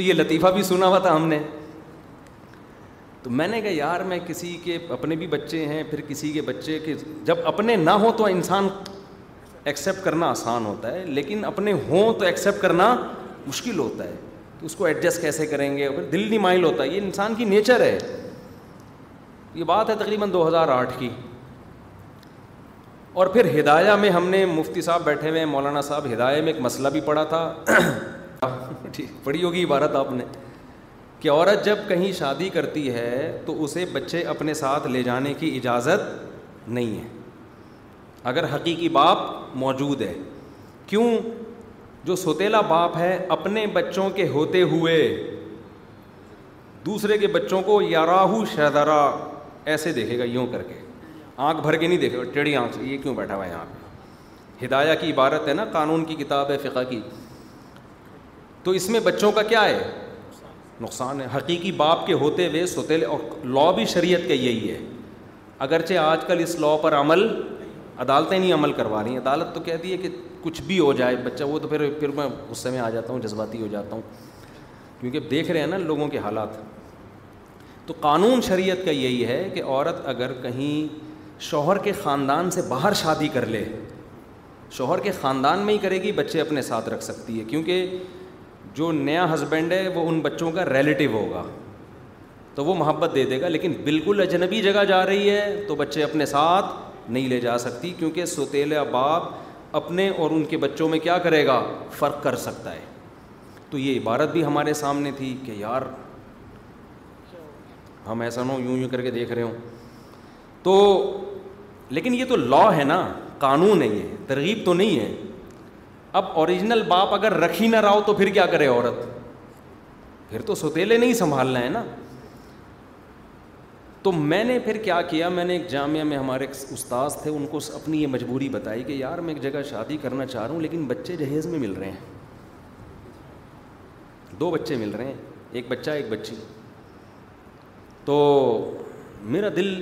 تو یہ لطیفہ بھی سنا ہوا تھا ہم نے تو میں نے کہا یار میں کسی کے اپنے بھی بچے ہیں پھر کسی کے بچے کے جب اپنے نہ ہوں تو انسان ایکسیپٹ کرنا آسان ہوتا ہے لیکن اپنے ہوں تو ایکسیپٹ کرنا مشکل ہوتا ہے کہ اس کو ایڈجسٹ کیسے کریں گے پھر دل نہیں مائل ہوتا ہے یہ انسان کی نیچر ہے یہ بات ہے تقریباً دو ہزار آٹھ کی اور پھر ہدایہ میں ہم نے مفتی صاحب بیٹھے ہوئے مولانا صاحب ہدایہ میں ایک مسئلہ بھی پڑا تھا ٹھیک پڑی ہوگی عبارت آپ نے کہ عورت جب کہیں شادی کرتی ہے تو اسے بچے اپنے ساتھ لے جانے کی اجازت نہیں ہے اگر حقیقی باپ موجود ہے کیوں جو سوتیلا باپ ہے اپنے بچوں کے ہوتے ہوئے دوسرے کے بچوں کو یاراہو شہدارا ایسے دیکھے گا یوں کر کے آنکھ بھر کے نہیں دیکھے گا ٹیڑھی آنکھ سے یہ کیوں بیٹھا ہوا ہے یہاں پہ ہدایہ کی عبارت ہے نا قانون کی کتاب ہے فقہ کی تو اس میں بچوں کا کیا ہے نقصان ہے حقیقی باپ کے ہوتے ہوئے سوتےلے اور لا بھی شریعت کا یہی ہے اگرچہ آج کل اس لا پر عمل عدالتیں نہیں عمل کروا رہی ہیں عدالت تو کہتی ہے کہ کچھ بھی ہو جائے بچہ وہ تو پھر پھر میں غصے میں آ جاتا ہوں جذباتی ہو جاتا ہوں کیونکہ دیکھ رہے ہیں نا لوگوں کے حالات تو قانون شریعت کا یہی ہے کہ عورت اگر کہیں شوہر کے خاندان سے باہر شادی کر لے شوہر کے خاندان میں ہی کرے گی بچے اپنے ساتھ رکھ سکتی ہے کیونکہ جو نیا ہسبینڈ ہے وہ ان بچوں کا ریلیٹو ہوگا تو وہ محبت دے دے گا لیکن بالکل اجنبی جگہ جا رہی ہے تو بچے اپنے ساتھ نہیں لے جا سکتی کیونکہ سوتیلا باپ اپنے اور ان کے بچوں میں کیا کرے گا فرق کر سکتا ہے تو یہ عبارت بھی ہمارے سامنے تھی کہ یار ہم ایسا نہ یوں یوں کر کے دیکھ رہے ہوں تو لیکن یہ تو لا ہے نا قانون ہے یہ ترغیب تو نہیں ہے اب اوریجنل باپ اگر رکھ ہی نہ رہو تو پھر کیا کرے عورت پھر تو ستیلے نہیں سنبھالنا ہے نا تو میں نے پھر کیا کیا میں نے ایک جامعہ میں ہمارے ایک استاذ تھے ان کو اپنی یہ مجبوری بتائی کہ یار میں ایک جگہ شادی کرنا چاہ رہا ہوں لیکن بچے جہیز میں مل رہے ہیں دو بچے مل رہے ہیں ایک بچہ ایک بچی تو میرا دل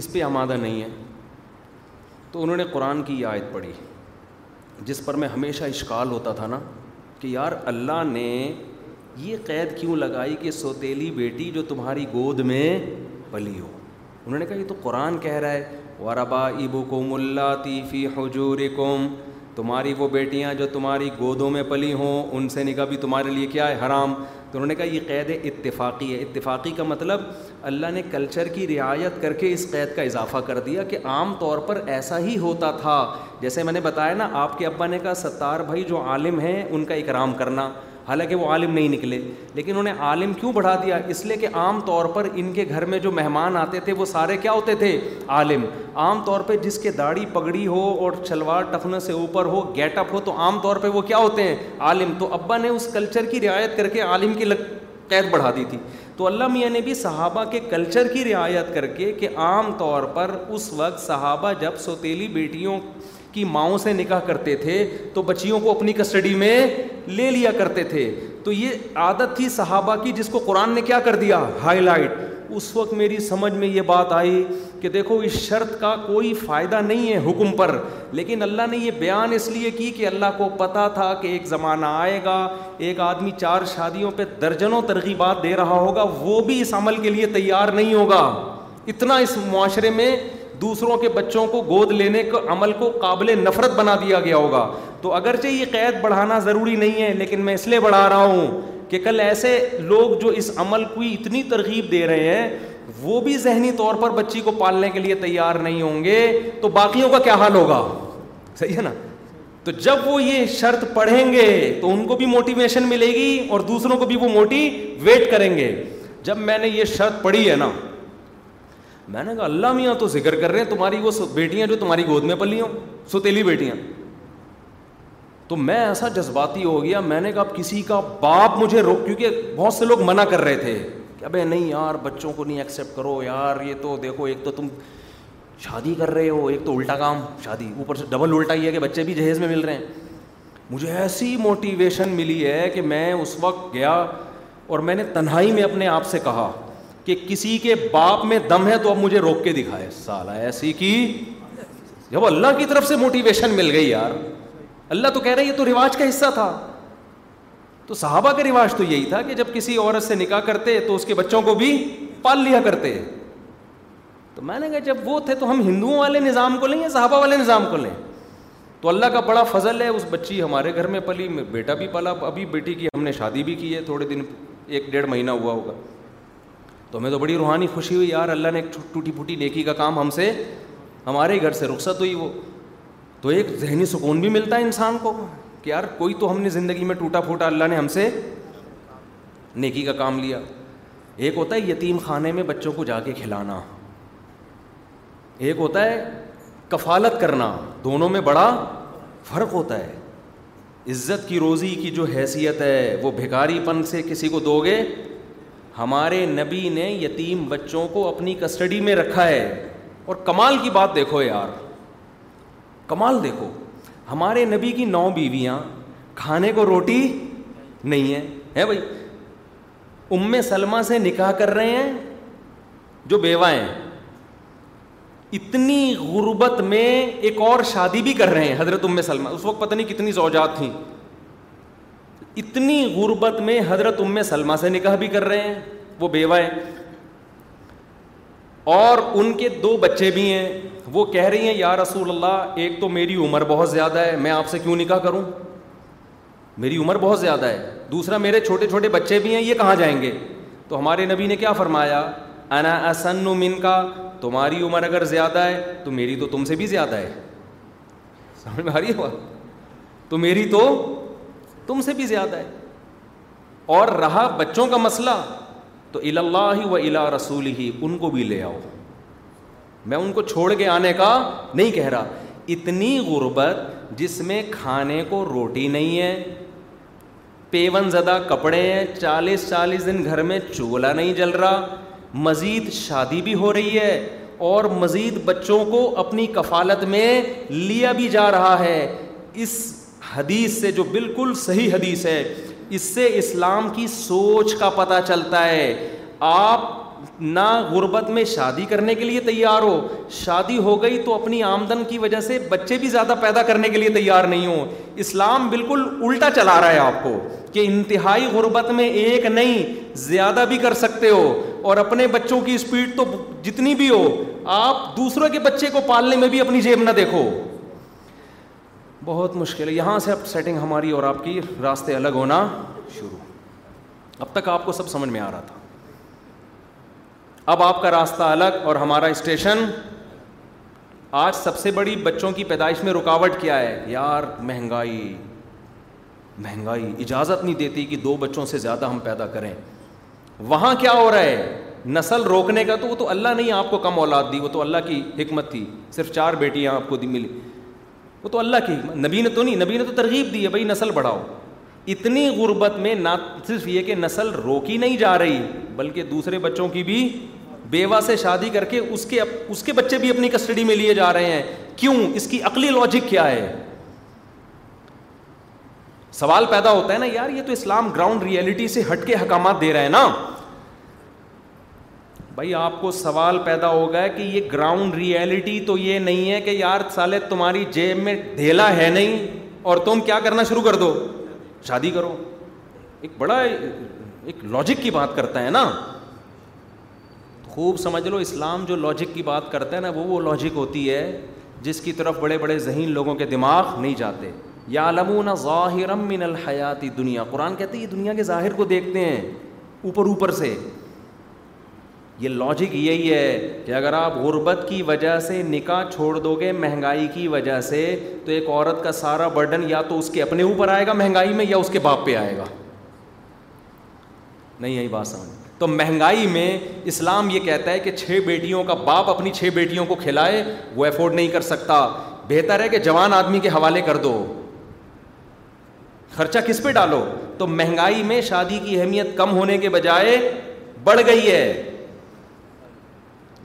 اس پہ آمادہ نہیں ہے تو انہوں نے قرآن کی آیت پڑھی جس پر میں ہمیشہ اشکال ہوتا تھا نا کہ یار اللہ نے یہ قید کیوں لگائی کہ سوتیلی بیٹی جو تمہاری گود میں پلی ہو انہوں نے کہا یہ تو قرآن کہہ رہا ہے وربا ابو کو ملا تیفی حجور تمہاری وہ بیٹیاں جو تمہاری گودوں میں پلی ہوں ان سے نکاح بھی تمہارے لیے کیا ہے حرام تو انہوں نے کہا یہ قید اتفاقی ہے اتفاقی کا مطلب اللہ نے کلچر کی رعایت کر کے اس قید کا اضافہ کر دیا کہ عام طور پر ایسا ہی ہوتا تھا جیسے میں نے بتایا نا آپ کے ابا نے کہا ستار بھائی جو عالم ہیں ان کا اکرام کرنا حالانکہ وہ عالم نہیں نکلے لیکن انہیں عالم کیوں بڑھا دیا اس لیے کہ عام طور پر ان کے گھر میں جو مہمان آتے تھے وہ سارے کیا ہوتے تھے عالم عام طور پہ جس کے داڑھی پگڑی ہو اور شلوار ٹفنے سے اوپر ہو گیٹ اپ ہو تو عام طور پہ وہ کیا ہوتے ہیں عالم تو ابا نے اس کلچر کی رعایت کر کے عالم کی قید بڑھا دی تھی تو اللہ میاں نے بھی صحابہ کے کلچر کی رعایت کر کے کہ عام طور پر اس وقت صحابہ جب سوتیلی بیٹیوں کی ماؤں سے نکاح کرتے تھے تو بچیوں کو اپنی کسٹڈی میں لے لیا کرتے تھے تو یہ عادت تھی صحابہ کی جس کو قرآن نے کیا کر دیا ہائی لائٹ اس وقت میری سمجھ میں یہ بات آئی کہ دیکھو اس شرط کا کوئی فائدہ نہیں ہے حکم پر لیکن اللہ نے یہ بیان اس لیے کی کہ اللہ کو پتہ تھا کہ ایک زمانہ آئے گا ایک آدمی چار شادیوں پہ درجنوں ترغیبات دے رہا ہوگا وہ بھی اس عمل کے لیے تیار نہیں ہوگا اتنا اس معاشرے میں دوسروں کے بچوں کو گود لینے کے عمل کو قابل نفرت بنا دیا گیا ہوگا تو اگرچہ یہ قید بڑھانا ضروری نہیں ہے لیکن میں اس لیے بڑھا رہا ہوں کہ کل ایسے لوگ جو اس عمل کو اتنی ترغیب دے رہے ہیں وہ بھی ذہنی طور پر بچی کو پالنے کے لیے تیار نہیں ہوں گے تو باقیوں کا کیا حال ہوگا صحیح ہے نا تو جب وہ یہ شرط پڑھیں گے تو ان کو بھی موٹیویشن ملے گی اور دوسروں کو بھی وہ موٹی ویٹ کریں گے جب میں نے یہ شرط پڑھی ہے نا میں نے کہا اللہ میاں تو ذکر کر رہے ہیں تمہاری وہ بیٹیاں جو تمہاری گود میں پلی ہوں ستیلی بیٹیاں تو میں ایسا جذباتی ہو گیا میں نے کہا اب کسی کا باپ مجھے روک کیونکہ بہت سے لوگ منع کر رہے تھے کہ ابھی نہیں یار بچوں کو نہیں ایکسیپٹ کرو یار یہ تو دیکھو ایک تو تم شادی کر رہے ہو ایک تو الٹا کام شادی اوپر سے ڈبل الٹا ہی ہے کہ بچے بھی جہیز میں مل رہے ہیں مجھے ایسی موٹیویشن ملی ہے کہ میں اس وقت گیا اور میں نے تنہائی میں اپنے آپ سے کہا کہ کسی کے باپ میں دم ہے تو اب مجھے روک کے دکھائے سال ایسی کی جب اللہ کی طرف سے موٹیویشن مل گئی یار اللہ تو کہہ رہے یہ تو رواج کا حصہ تھا تو صحابہ کا رواج تو یہی تھا کہ جب کسی عورت سے نکاح کرتے تو اس کے بچوں کو بھی پال لیا کرتے تو میں نے کہا جب وہ تھے تو ہم ہندوؤں والے نظام کو لیں یا صحابہ والے نظام کو لیں تو اللہ کا بڑا فضل ہے اس بچی ہمارے گھر میں پلی بیٹا بھی پلا ابھی بیٹی کی ہم نے شادی بھی کی ہے تھوڑے دن ایک ڈیڑھ مہینہ ہوا ہوگا تو ہمیں تو بڑی روحانی خوشی ہوئی یار اللہ نے ایک ٹوٹی پھوٹی نیکی کا کام ہم سے ہمارے گھر سے رخصت ہوئی وہ تو ایک ذہنی سکون بھی ملتا ہے انسان کو کہ یار کوئی تو ہم نے زندگی میں ٹوٹا پھوٹا اللہ نے ہم سے نیکی کا کام لیا ایک ہوتا ہے یتیم خانے میں بچوں کو جا کے کھلانا ایک ہوتا ہے کفالت کرنا دونوں میں بڑا فرق ہوتا ہے عزت کی روزی کی جو حیثیت ہے وہ بھیکاری پن سے کسی کو دو گے ہمارے نبی نے یتیم بچوں کو اپنی کسٹڈی میں رکھا ہے اور کمال کی بات دیکھو یار کمال دیکھو ہمارے نبی کی نو بیویاں کھانے کو روٹی نہیں ہے ہے بھائی ام سلمہ سے نکاح کر رہے ہیں جو بیوہ ہیں اتنی غربت میں ایک اور شادی بھی کر رہے ہیں حضرت ام سلمہ اس وقت پتہ نہیں کتنی زوجات تھیں اتنی غربت میں حضرت ام سلما سے نکاح بھی کر رہے ہیں وہ بیوہ ہیں اور ان کے دو بچے بھی ہیں وہ کہہ رہی ہیں یا رسول اللہ ایک تو میری عمر بہت زیادہ ہے میں آپ سے کیوں نکاح کروں میری عمر بہت زیادہ ہے دوسرا میرے چھوٹے چھوٹے بچے بھی ہیں یہ کہاں جائیں گے تو ہمارے نبی نے کیا فرمایا انا اسن من کا تمہاری عمر اگر زیادہ ہے تو میری تو تم سے بھی زیادہ ہے تو میری تو تم سے بھی زیادہ ہے اور رہا بچوں کا مسئلہ تو اللہ و الا رسول ہی ان کو بھی لے آؤ میں ان کو چھوڑ کے آنے کا نہیں کہہ رہا اتنی غربت جس میں کھانے کو روٹی نہیں ہے پیون زدہ کپڑے ہیں چالیس چالیس دن گھر میں چولا نہیں جل رہا مزید شادی بھی ہو رہی ہے اور مزید بچوں کو اپنی کفالت میں لیا بھی جا رہا ہے اس حدیث سے جو بالکل صحیح حدیث ہے اس سے اسلام کی سوچ کا پتہ چلتا ہے آپ نہ غربت میں شادی کرنے کے لیے تیار ہو شادی ہو گئی تو اپنی آمدن کی وجہ سے بچے بھی زیادہ پیدا کرنے کے لیے تیار نہیں ہو اسلام بالکل الٹا چلا رہا ہے آپ کو کہ انتہائی غربت میں ایک نہیں زیادہ بھی کر سکتے ہو اور اپنے بچوں کی اسپیڈ تو جتنی بھی ہو آپ دوسروں کے بچے کو پالنے میں بھی اپنی جیب نہ دیکھو بہت مشکل ہے یہاں سے اب سیٹنگ ہماری اور آپ کی راستے الگ ہونا شروع اب تک آپ کو سب سمجھ میں آ رہا تھا اب آپ کا راستہ الگ اور ہمارا اسٹیشن آج سب سے بڑی بچوں کی پیدائش میں رکاوٹ کیا ہے یار مہنگائی مہنگائی اجازت نہیں دیتی کہ دو بچوں سے زیادہ ہم پیدا کریں وہاں کیا ہو رہا ہے نسل روکنے کا تو وہ تو اللہ نہیں آپ کو کم اولاد دی وہ تو اللہ کی حکمت تھی صرف چار بیٹیاں آپ کو دی ملی وہ تو اللہ کی نبی نے تو نہیں نبی نے تو ترغیب دی ہے بھائی نسل بڑھاؤ اتنی غربت میں نہ صرف یہ کہ نسل روکی نہیں جا رہی بلکہ دوسرے بچوں کی بھی بیوہ سے شادی کر کے اس کے اس کے بچے بھی اپنی کسٹڈی میں لیے جا رہے ہیں کیوں اس کی عقلی لاجک کیا ہے سوال پیدا ہوتا ہے نا یار یہ تو اسلام گراؤنڈ ریئلٹی سے ہٹ کے حکامات دے رہے ہیں نا بھائی آپ کو سوال پیدا ہوگا کہ یہ گراؤنڈ ریئلٹی تو یہ نہیں ہے کہ یار سالے تمہاری جیب میں ڈھیلا ہے نہیں اور تم کیا کرنا شروع کر دو شادی کرو ایک بڑا ایک لاجک کی بات کرتا ہے نا خوب سمجھ لو اسلام جو لاجک کی بات کرتا ہے نا وہ وہ لاجک ہوتی ہے جس کی طرف بڑے بڑے ذہین لوگوں کے دماغ نہیں جاتے یا علمون ظاہر من الحیاتی دنیا قرآن کہتے ہیں یہ دنیا کے ظاہر کو دیکھتے ہیں اوپر اوپر سے یہ لاجک یہی ہے کہ اگر آپ غربت کی وجہ سے نکاح چھوڑ دو گے مہنگائی کی وجہ سے تو ایک عورت کا سارا برڈن یا تو اس کے اپنے اوپر آئے گا مہنگائی میں یا اس کے باپ پہ آئے گا نہیں یہی بات سمجھ تو مہنگائی میں اسلام یہ کہتا ہے کہ چھ بیٹیوں کا باپ اپنی چھ بیٹیوں کو کھلائے وہ افورڈ نہیں کر سکتا بہتر ہے کہ جوان آدمی کے حوالے کر دو خرچہ کس پہ ڈالو تو مہنگائی میں شادی کی اہمیت کم ہونے کے بجائے بڑھ گئی ہے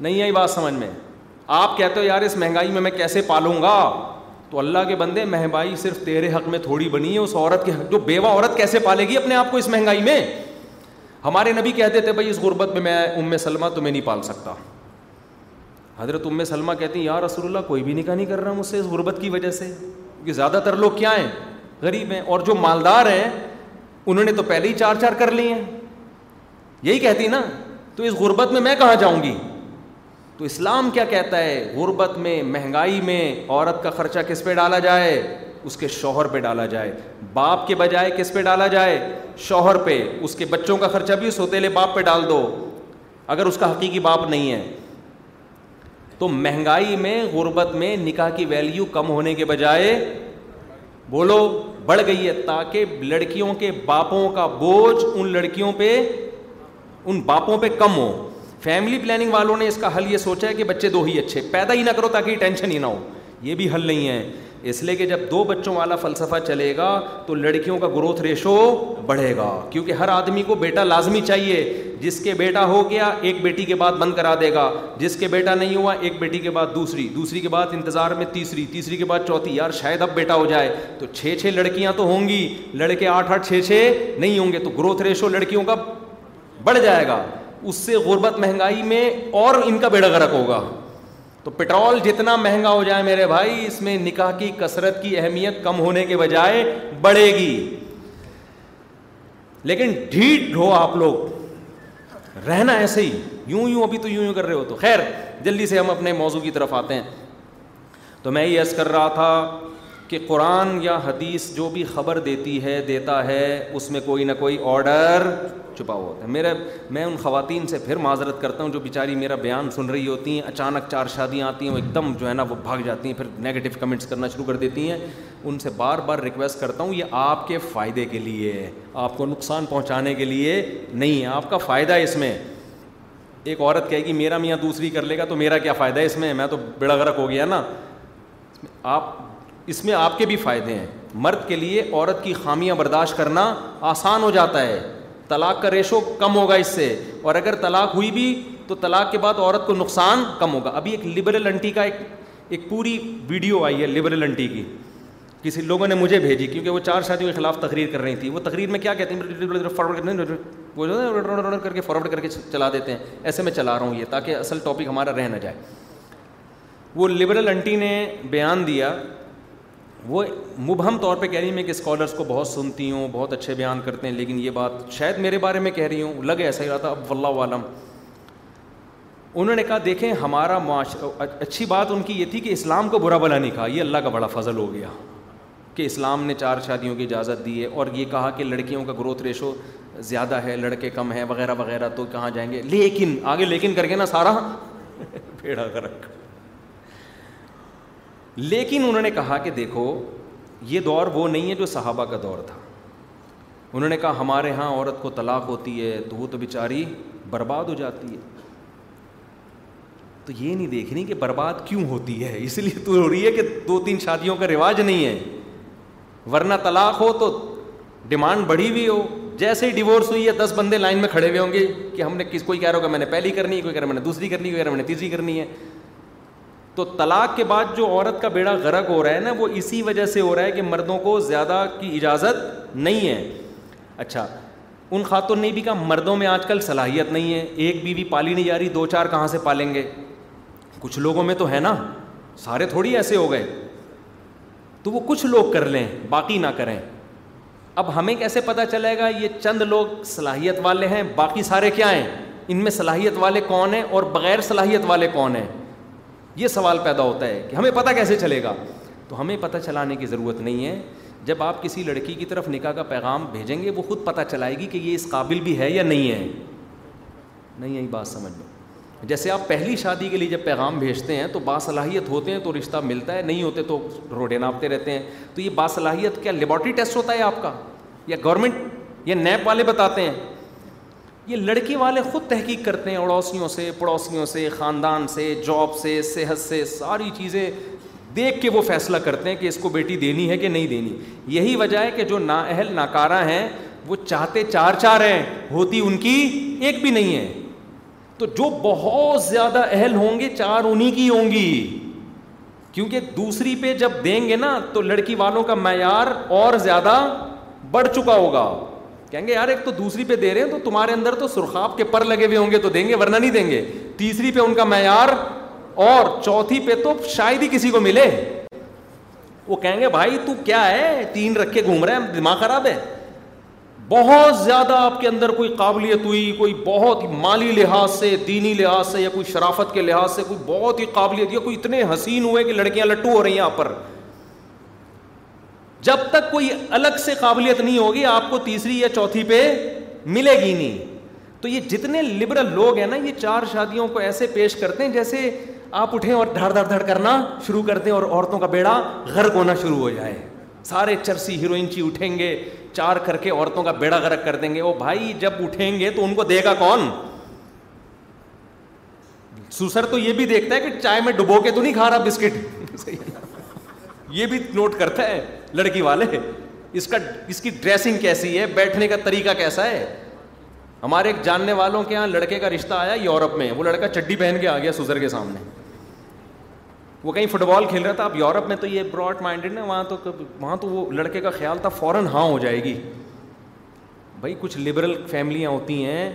نہیں آئی بات سمجھ میں آپ کہتے ہو یار اس مہنگائی میں میں کیسے پالوں گا تو اللہ کے بندے مہنگائی صرف تیرے حق میں تھوڑی بنی ہے اس عورت کے حق جو بیوہ عورت کیسے پالے گی اپنے آپ کو اس مہنگائی میں ہمارے نبی کہتے تھے بھائی اس غربت میں میں ام سلمہ تمہیں نہیں پال سکتا حضرت ام سلمہ کہتی یار رسول اللہ کوئی بھی نکاح نہیں کر رہا مجھ سے اس غربت کی وجہ سے کیونکہ زیادہ تر لوگ کیا ہیں غریب ہیں اور جو مالدار ہیں انہوں نے تو پہلے ہی چار چار کر لیے ہیں یہی کہتی نا تو اس غربت میں میں کہاں جاؤں گی تو اسلام کیا کہتا ہے غربت میں مہنگائی میں عورت کا خرچہ کس پہ ڈالا جائے اس کے شوہر پہ ڈالا جائے باپ کے بجائے کس پہ ڈالا جائے شوہر پہ اس کے بچوں کا خرچہ بھی سوتے لے باپ پہ ڈال دو اگر اس کا حقیقی باپ نہیں ہے تو مہنگائی میں غربت میں نکاح کی ویلیو کم ہونے کے بجائے بولو بڑھ گئی ہے تاکہ لڑکیوں کے باپوں کا بوجھ ان لڑکیوں پہ ان باپوں پہ کم ہو فیملی پلاننگ والوں نے اس کا حل یہ سوچا ہے کہ بچے دو ہی اچھے پیدا ہی نہ کرو تاکہ ٹینشن ہی نہ ہو یہ بھی حل نہیں ہے اس لیے کہ جب دو بچوں والا فلسفہ چلے گا تو لڑکیوں کا گروتھ ریشو بڑھے گا کیونکہ ہر آدمی کو بیٹا لازمی چاہیے جس کے بیٹا ہو گیا ایک بیٹی کے بعد بند کرا دے گا جس کے بیٹا نہیں ہوا ایک بیٹی کے بعد دوسری دوسری کے بعد انتظار میں تیسری تیسری کے بعد چوتھی یار شاید اب بیٹا ہو جائے تو چھ چھ لڑکیاں تو ہوں گی لڑکے آٹھ آٹھ چھ چھ نہیں ہوں گے تو گروتھ ریشو لڑکیوں کا بڑھ جائے گا اس سے غربت مہنگائی میں اور ان کا بیڑا گرک ہوگا تو پٹرول جتنا مہنگا ہو جائے میرے بھائی اس میں نکاح کی کسرت کی اہمیت کم ہونے کے بجائے بڑھے گی لیکن ڈھیٹ ڈھو آپ لوگ رہنا ایسے ہی یوں یوں ابھی تو یوں یوں کر رہے ہو تو خیر جلدی سے ہم اپنے موضوع کی طرف آتے ہیں تو میں یہ عرض کر رہا تھا کہ قرآن یا حدیث جو بھی خبر دیتی ہے دیتا ہے اس میں کوئی نہ کوئی آڈر چھپا ہوا ہوتا ہے میرے میں ان خواتین سے پھر معذرت کرتا ہوں جو بیچاری میرا بیان سن رہی ہوتی ہیں اچانک چار شادیاں آتی ہیں وہ ایک دم جو ہے نا وہ بھاگ جاتی ہیں پھر نگیٹو کمنٹس کرنا شروع کر دیتی ہیں ان سے بار بار ریکویسٹ کرتا ہوں یہ آپ کے فائدے کے لیے ہے آپ کو نقصان پہنچانے کے لیے نہیں ہے آپ کا فائدہ ہے اس میں ایک عورت کہے گی میرا میاں دوسری کر لے گا تو میرا کیا فائدہ ہے اس میں میں تو بڑا غرق ہو گیا نا آپ اس میں آپ کے بھی فائدے ہیں مرد کے لیے عورت کی خامیاں برداشت کرنا آسان ہو جاتا ہے طلاق کا ریشو کم ہوگا اس سے اور اگر طلاق ہوئی بھی تو طلاق کے بعد عورت کو نقصان کم ہوگا ابھی ایک لبرل انٹی کا ایک ایک پوری ویڈیو آئی ہے لبرل انٹی کی کسی لوگوں نے مجھے بھیجی کیونکہ وہ چار شادیوں کے خلاف تقریر کر رہی تھی وہ تقریر میں کیا کہتے ہیں فارورڈ کرنے کر کے فارورڈ کر کے چلا دیتے ہیں ایسے میں چلا رہا ہوں یہ تاکہ اصل ٹاپک ہمارا رہ نہ جائے وہ لبرل انٹی نے بیان دیا وہ مبہم طور پہ کہہ رہی میں کہ اسکالرس کو بہت سنتی ہوں بہت اچھے بیان کرتے ہیں لیکن یہ بات شاید میرے بارے میں کہہ رہی ہوں لگے ایسا ہی رہا تھا اب اللہ عالم انہوں نے کہا دیکھیں ہمارا معاشرہ اچھی بات ان کی یہ تھی کہ اسلام کو برا بلا نہیں کہا یہ اللہ کا بڑا فضل ہو گیا کہ اسلام نے چار شادیوں کی اجازت دی ہے اور یہ کہا کہ لڑکیوں کا گروتھ ریشو زیادہ ہے لڑکے کم ہیں وغیرہ وغیرہ تو کہاں جائیں گے لیکن آگے لیکن کر کے نا سارا پھیڑا کر رکھا لیکن انہوں نے کہا کہ دیکھو یہ دور وہ نہیں ہے جو صحابہ کا دور تھا انہوں نے کہا ہمارے ہاں عورت کو طلاق ہوتی ہے تو وہ تو بیچاری برباد ہو جاتی ہے تو یہ نہیں دیکھ رہی کہ برباد کیوں ہوتی ہے اس لیے تو ہو رہی ہے کہ دو تین شادیوں کا رواج نہیں ہے ورنہ طلاق ہو تو ڈیمانڈ بڑھی ہوئی ہو جیسے ہی ڈیورس ہوئی ہے دس بندے لائن میں کھڑے ہوئے ہوں گے کہ ہم نے کس کوئی کہہ رہا ہوگا میں نے پہلی کرنی ہے کوئی کہہ رہا میں نے دوسری کرنی ہے کوئی رہا میں نے تیسری کرنی ہے تو طلاق کے بعد جو عورت کا بیڑا غرق ہو رہا ہے نا وہ اسی وجہ سے ہو رہا ہے کہ مردوں کو زیادہ کی اجازت نہیں ہے اچھا ان خاتون نے بھی کہا مردوں میں آج کل صلاحیت نہیں ہے ایک بیوی پالی نہیں جا رہی دو چار کہاں سے پالیں گے کچھ لوگوں میں تو ہے نا سارے تھوڑی ایسے ہو گئے تو وہ کچھ لوگ کر لیں باقی نہ کریں اب ہمیں کیسے پتہ چلے گا یہ چند لوگ صلاحیت والے ہیں باقی سارے کیا ہیں ان میں صلاحیت والے کون ہیں اور بغیر صلاحیت والے کون ہیں یہ سوال پیدا ہوتا ہے کہ ہمیں پتہ کیسے چلے گا تو ہمیں پتہ چلانے کی ضرورت نہیں ہے جب آپ کسی لڑکی کی طرف نکاح کا پیغام بھیجیں گے وہ خود پتہ چلائے گی کہ یہ اس قابل بھی ہے یا نہیں ہے نہیں یہی بات سمجھ لو جیسے آپ پہلی شادی کے لیے جب پیغام بھیجتے ہیں تو باصلاحیت ہوتے ہیں تو رشتہ ملتا ہے نہیں ہوتے تو روڈے ناپتے رہتے ہیں تو یہ باصلاحیت کیا لیبارٹری ٹیسٹ ہوتا ہے آپ کا یا گورنمنٹ یا نیپ والے بتاتے ہیں یہ لڑکی والے خود تحقیق کرتے ہیں اڑوسیوں سے پڑوسیوں سے خاندان سے جاب سے صحت سے ساری چیزیں دیکھ کے وہ فیصلہ کرتے ہیں کہ اس کو بیٹی دینی ہے کہ نہیں دینی یہی وجہ ہے کہ جو نااہل ناکارہ ہیں وہ چاہتے چار چار ہیں ہوتی ان کی ایک بھی نہیں ہے تو جو بہت زیادہ اہل ہوں گے چار انہیں کی ہوں گی کیونکہ دوسری پہ جب دیں گے نا تو لڑکی والوں کا معیار اور زیادہ بڑھ چکا ہوگا کہیں گے یار ایک تو دوسری پہ دے رہے ہیں تو تمہارے اندر تو سرخاب کے پر لگے ہوئے ہوں گے تو دیں گے ورنہ نہیں دیں گے تیسری پہ ان کا معیار اور چوتھی پہ تو شاید ہی کسی کو ملے وہ کہیں گے بھائی تو کیا ہے تین رکھ کے گھوم رہے ہیں دماغ خراب ہے بہت زیادہ آپ کے اندر کوئی قابلیت ہوئی کوئی بہت مالی لحاظ سے دینی لحاظ سے یا کوئی شرافت کے لحاظ سے کوئی بہت ہی قابلیت یا کوئی اتنے حسین ہوئے کہ لڑکیاں لٹو ہو رہی ہیں آپ پر جب تک کوئی الگ سے قابلیت نہیں ہوگی آپ کو تیسری یا چوتھی پہ ملے گی نہیں تو یہ جتنے لبرل لوگ ہیں نا یہ چار شادیوں کو ایسے پیش کرتے ہیں جیسے آپ اٹھیں اور دھڑ دھڑ دھڑ کرنا شروع کر دیں اور عورتوں کا بیڑا غرق ہونا شروع ہو جائے سارے چرسی ہیروئن چی جی اٹھیں گے چار کر کے عورتوں کا بیڑا غرق کر دیں گے وہ بھائی جب اٹھیں گے تو ان کو دے گا کون سوسر تو یہ بھی دیکھتا ہے کہ چائے میں ڈبو کے تو نہیں کھا رہا بسکٹ یہ بھی نوٹ کرتا ہے لڑکی والے اس کا اس کی ڈریسنگ کیسی ہے بیٹھنے کا طریقہ کیسا ہے ہمارے ایک جاننے والوں کے یہاں لڑکے کا رشتہ آیا یورپ میں وہ لڑکا چڈی پہن کے آ گیا سزر کے سامنے وہ کہیں فٹ بال کھیل رہا تھا اب یورپ میں تو یہ براڈ مائنڈیڈ نا وہاں تو وہاں تو وہ لڑکے کا خیال تھا فوراً ہاں ہو جائے گی بھائی کچھ لبرل فیملیاں ہوتی ہیں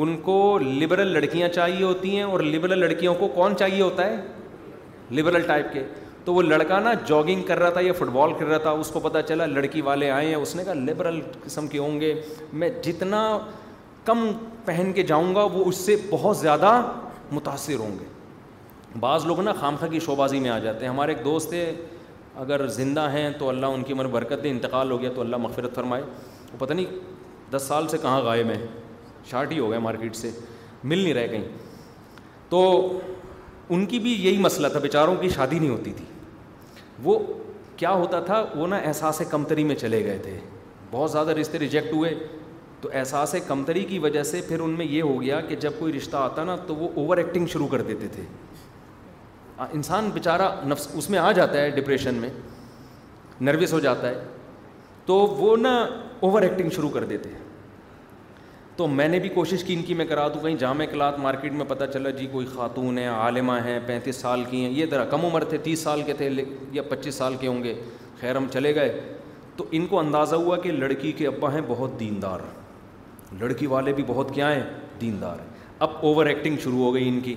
ان کو لبرل لڑکیاں چاہیے ہوتی ہیں اور لبرل لڑکیوں کو کون چاہیے ہوتا ہے لبرل ٹائپ کے تو وہ لڑکا نا جاگنگ کر رہا تھا یا فٹ بال کر رہا تھا اس کو پتہ چلا لڑکی والے آئے ہیں اس نے کہا لبرل قسم کے ہوں گے میں جتنا کم پہن کے جاؤں گا وہ اس سے بہت زیادہ متاثر ہوں گے بعض لوگ نا خامخہ کی شوبازی میں آ جاتے ہیں ہمارے ایک دوست تھے اگر زندہ ہیں تو اللہ ان کی عمر برکت دے انتقال ہو گیا تو اللہ مغفرت فرمائے وہ پتہ نہیں دس سال سے کہاں غائب میں شارٹ ہی ہو گئے مارکیٹ سے مل نہیں رہے کہیں تو ان کی بھی یہی مسئلہ تھا بیچاروں کی شادی نہیں ہوتی تھی وہ کیا ہوتا تھا وہ نا احساس کمتری میں چلے گئے تھے بہت زیادہ رشتے ریجیکٹ ہوئے تو احساس کمتری کی وجہ سے پھر ان میں یہ ہو گیا کہ جب کوئی رشتہ آتا نا تو وہ اوور ایکٹنگ شروع کر دیتے تھے انسان بیچارہ نفس اس میں آ جاتا ہے ڈپریشن میں نروس ہو جاتا ہے تو وہ نا اوور ایکٹنگ شروع کر دیتے ہیں تو میں نے بھی کوشش کی ان کی میں کرا دوں کہیں جامع کلات مارکیٹ میں پتہ چلا جی کوئی خاتون ہیں عالمہ ہیں پینتیس سال کی ہیں یہ ذرا کم عمر تھے تیس سال کے تھے یا پچیس سال کے ہوں گے خیر ہم چلے گئے تو ان کو اندازہ ہوا کہ لڑکی کے ابا ہیں بہت دیندار لڑکی والے بھی بہت کیا ہیں دیندار ہیں اب اوور ایکٹنگ شروع ہو گئی ان کی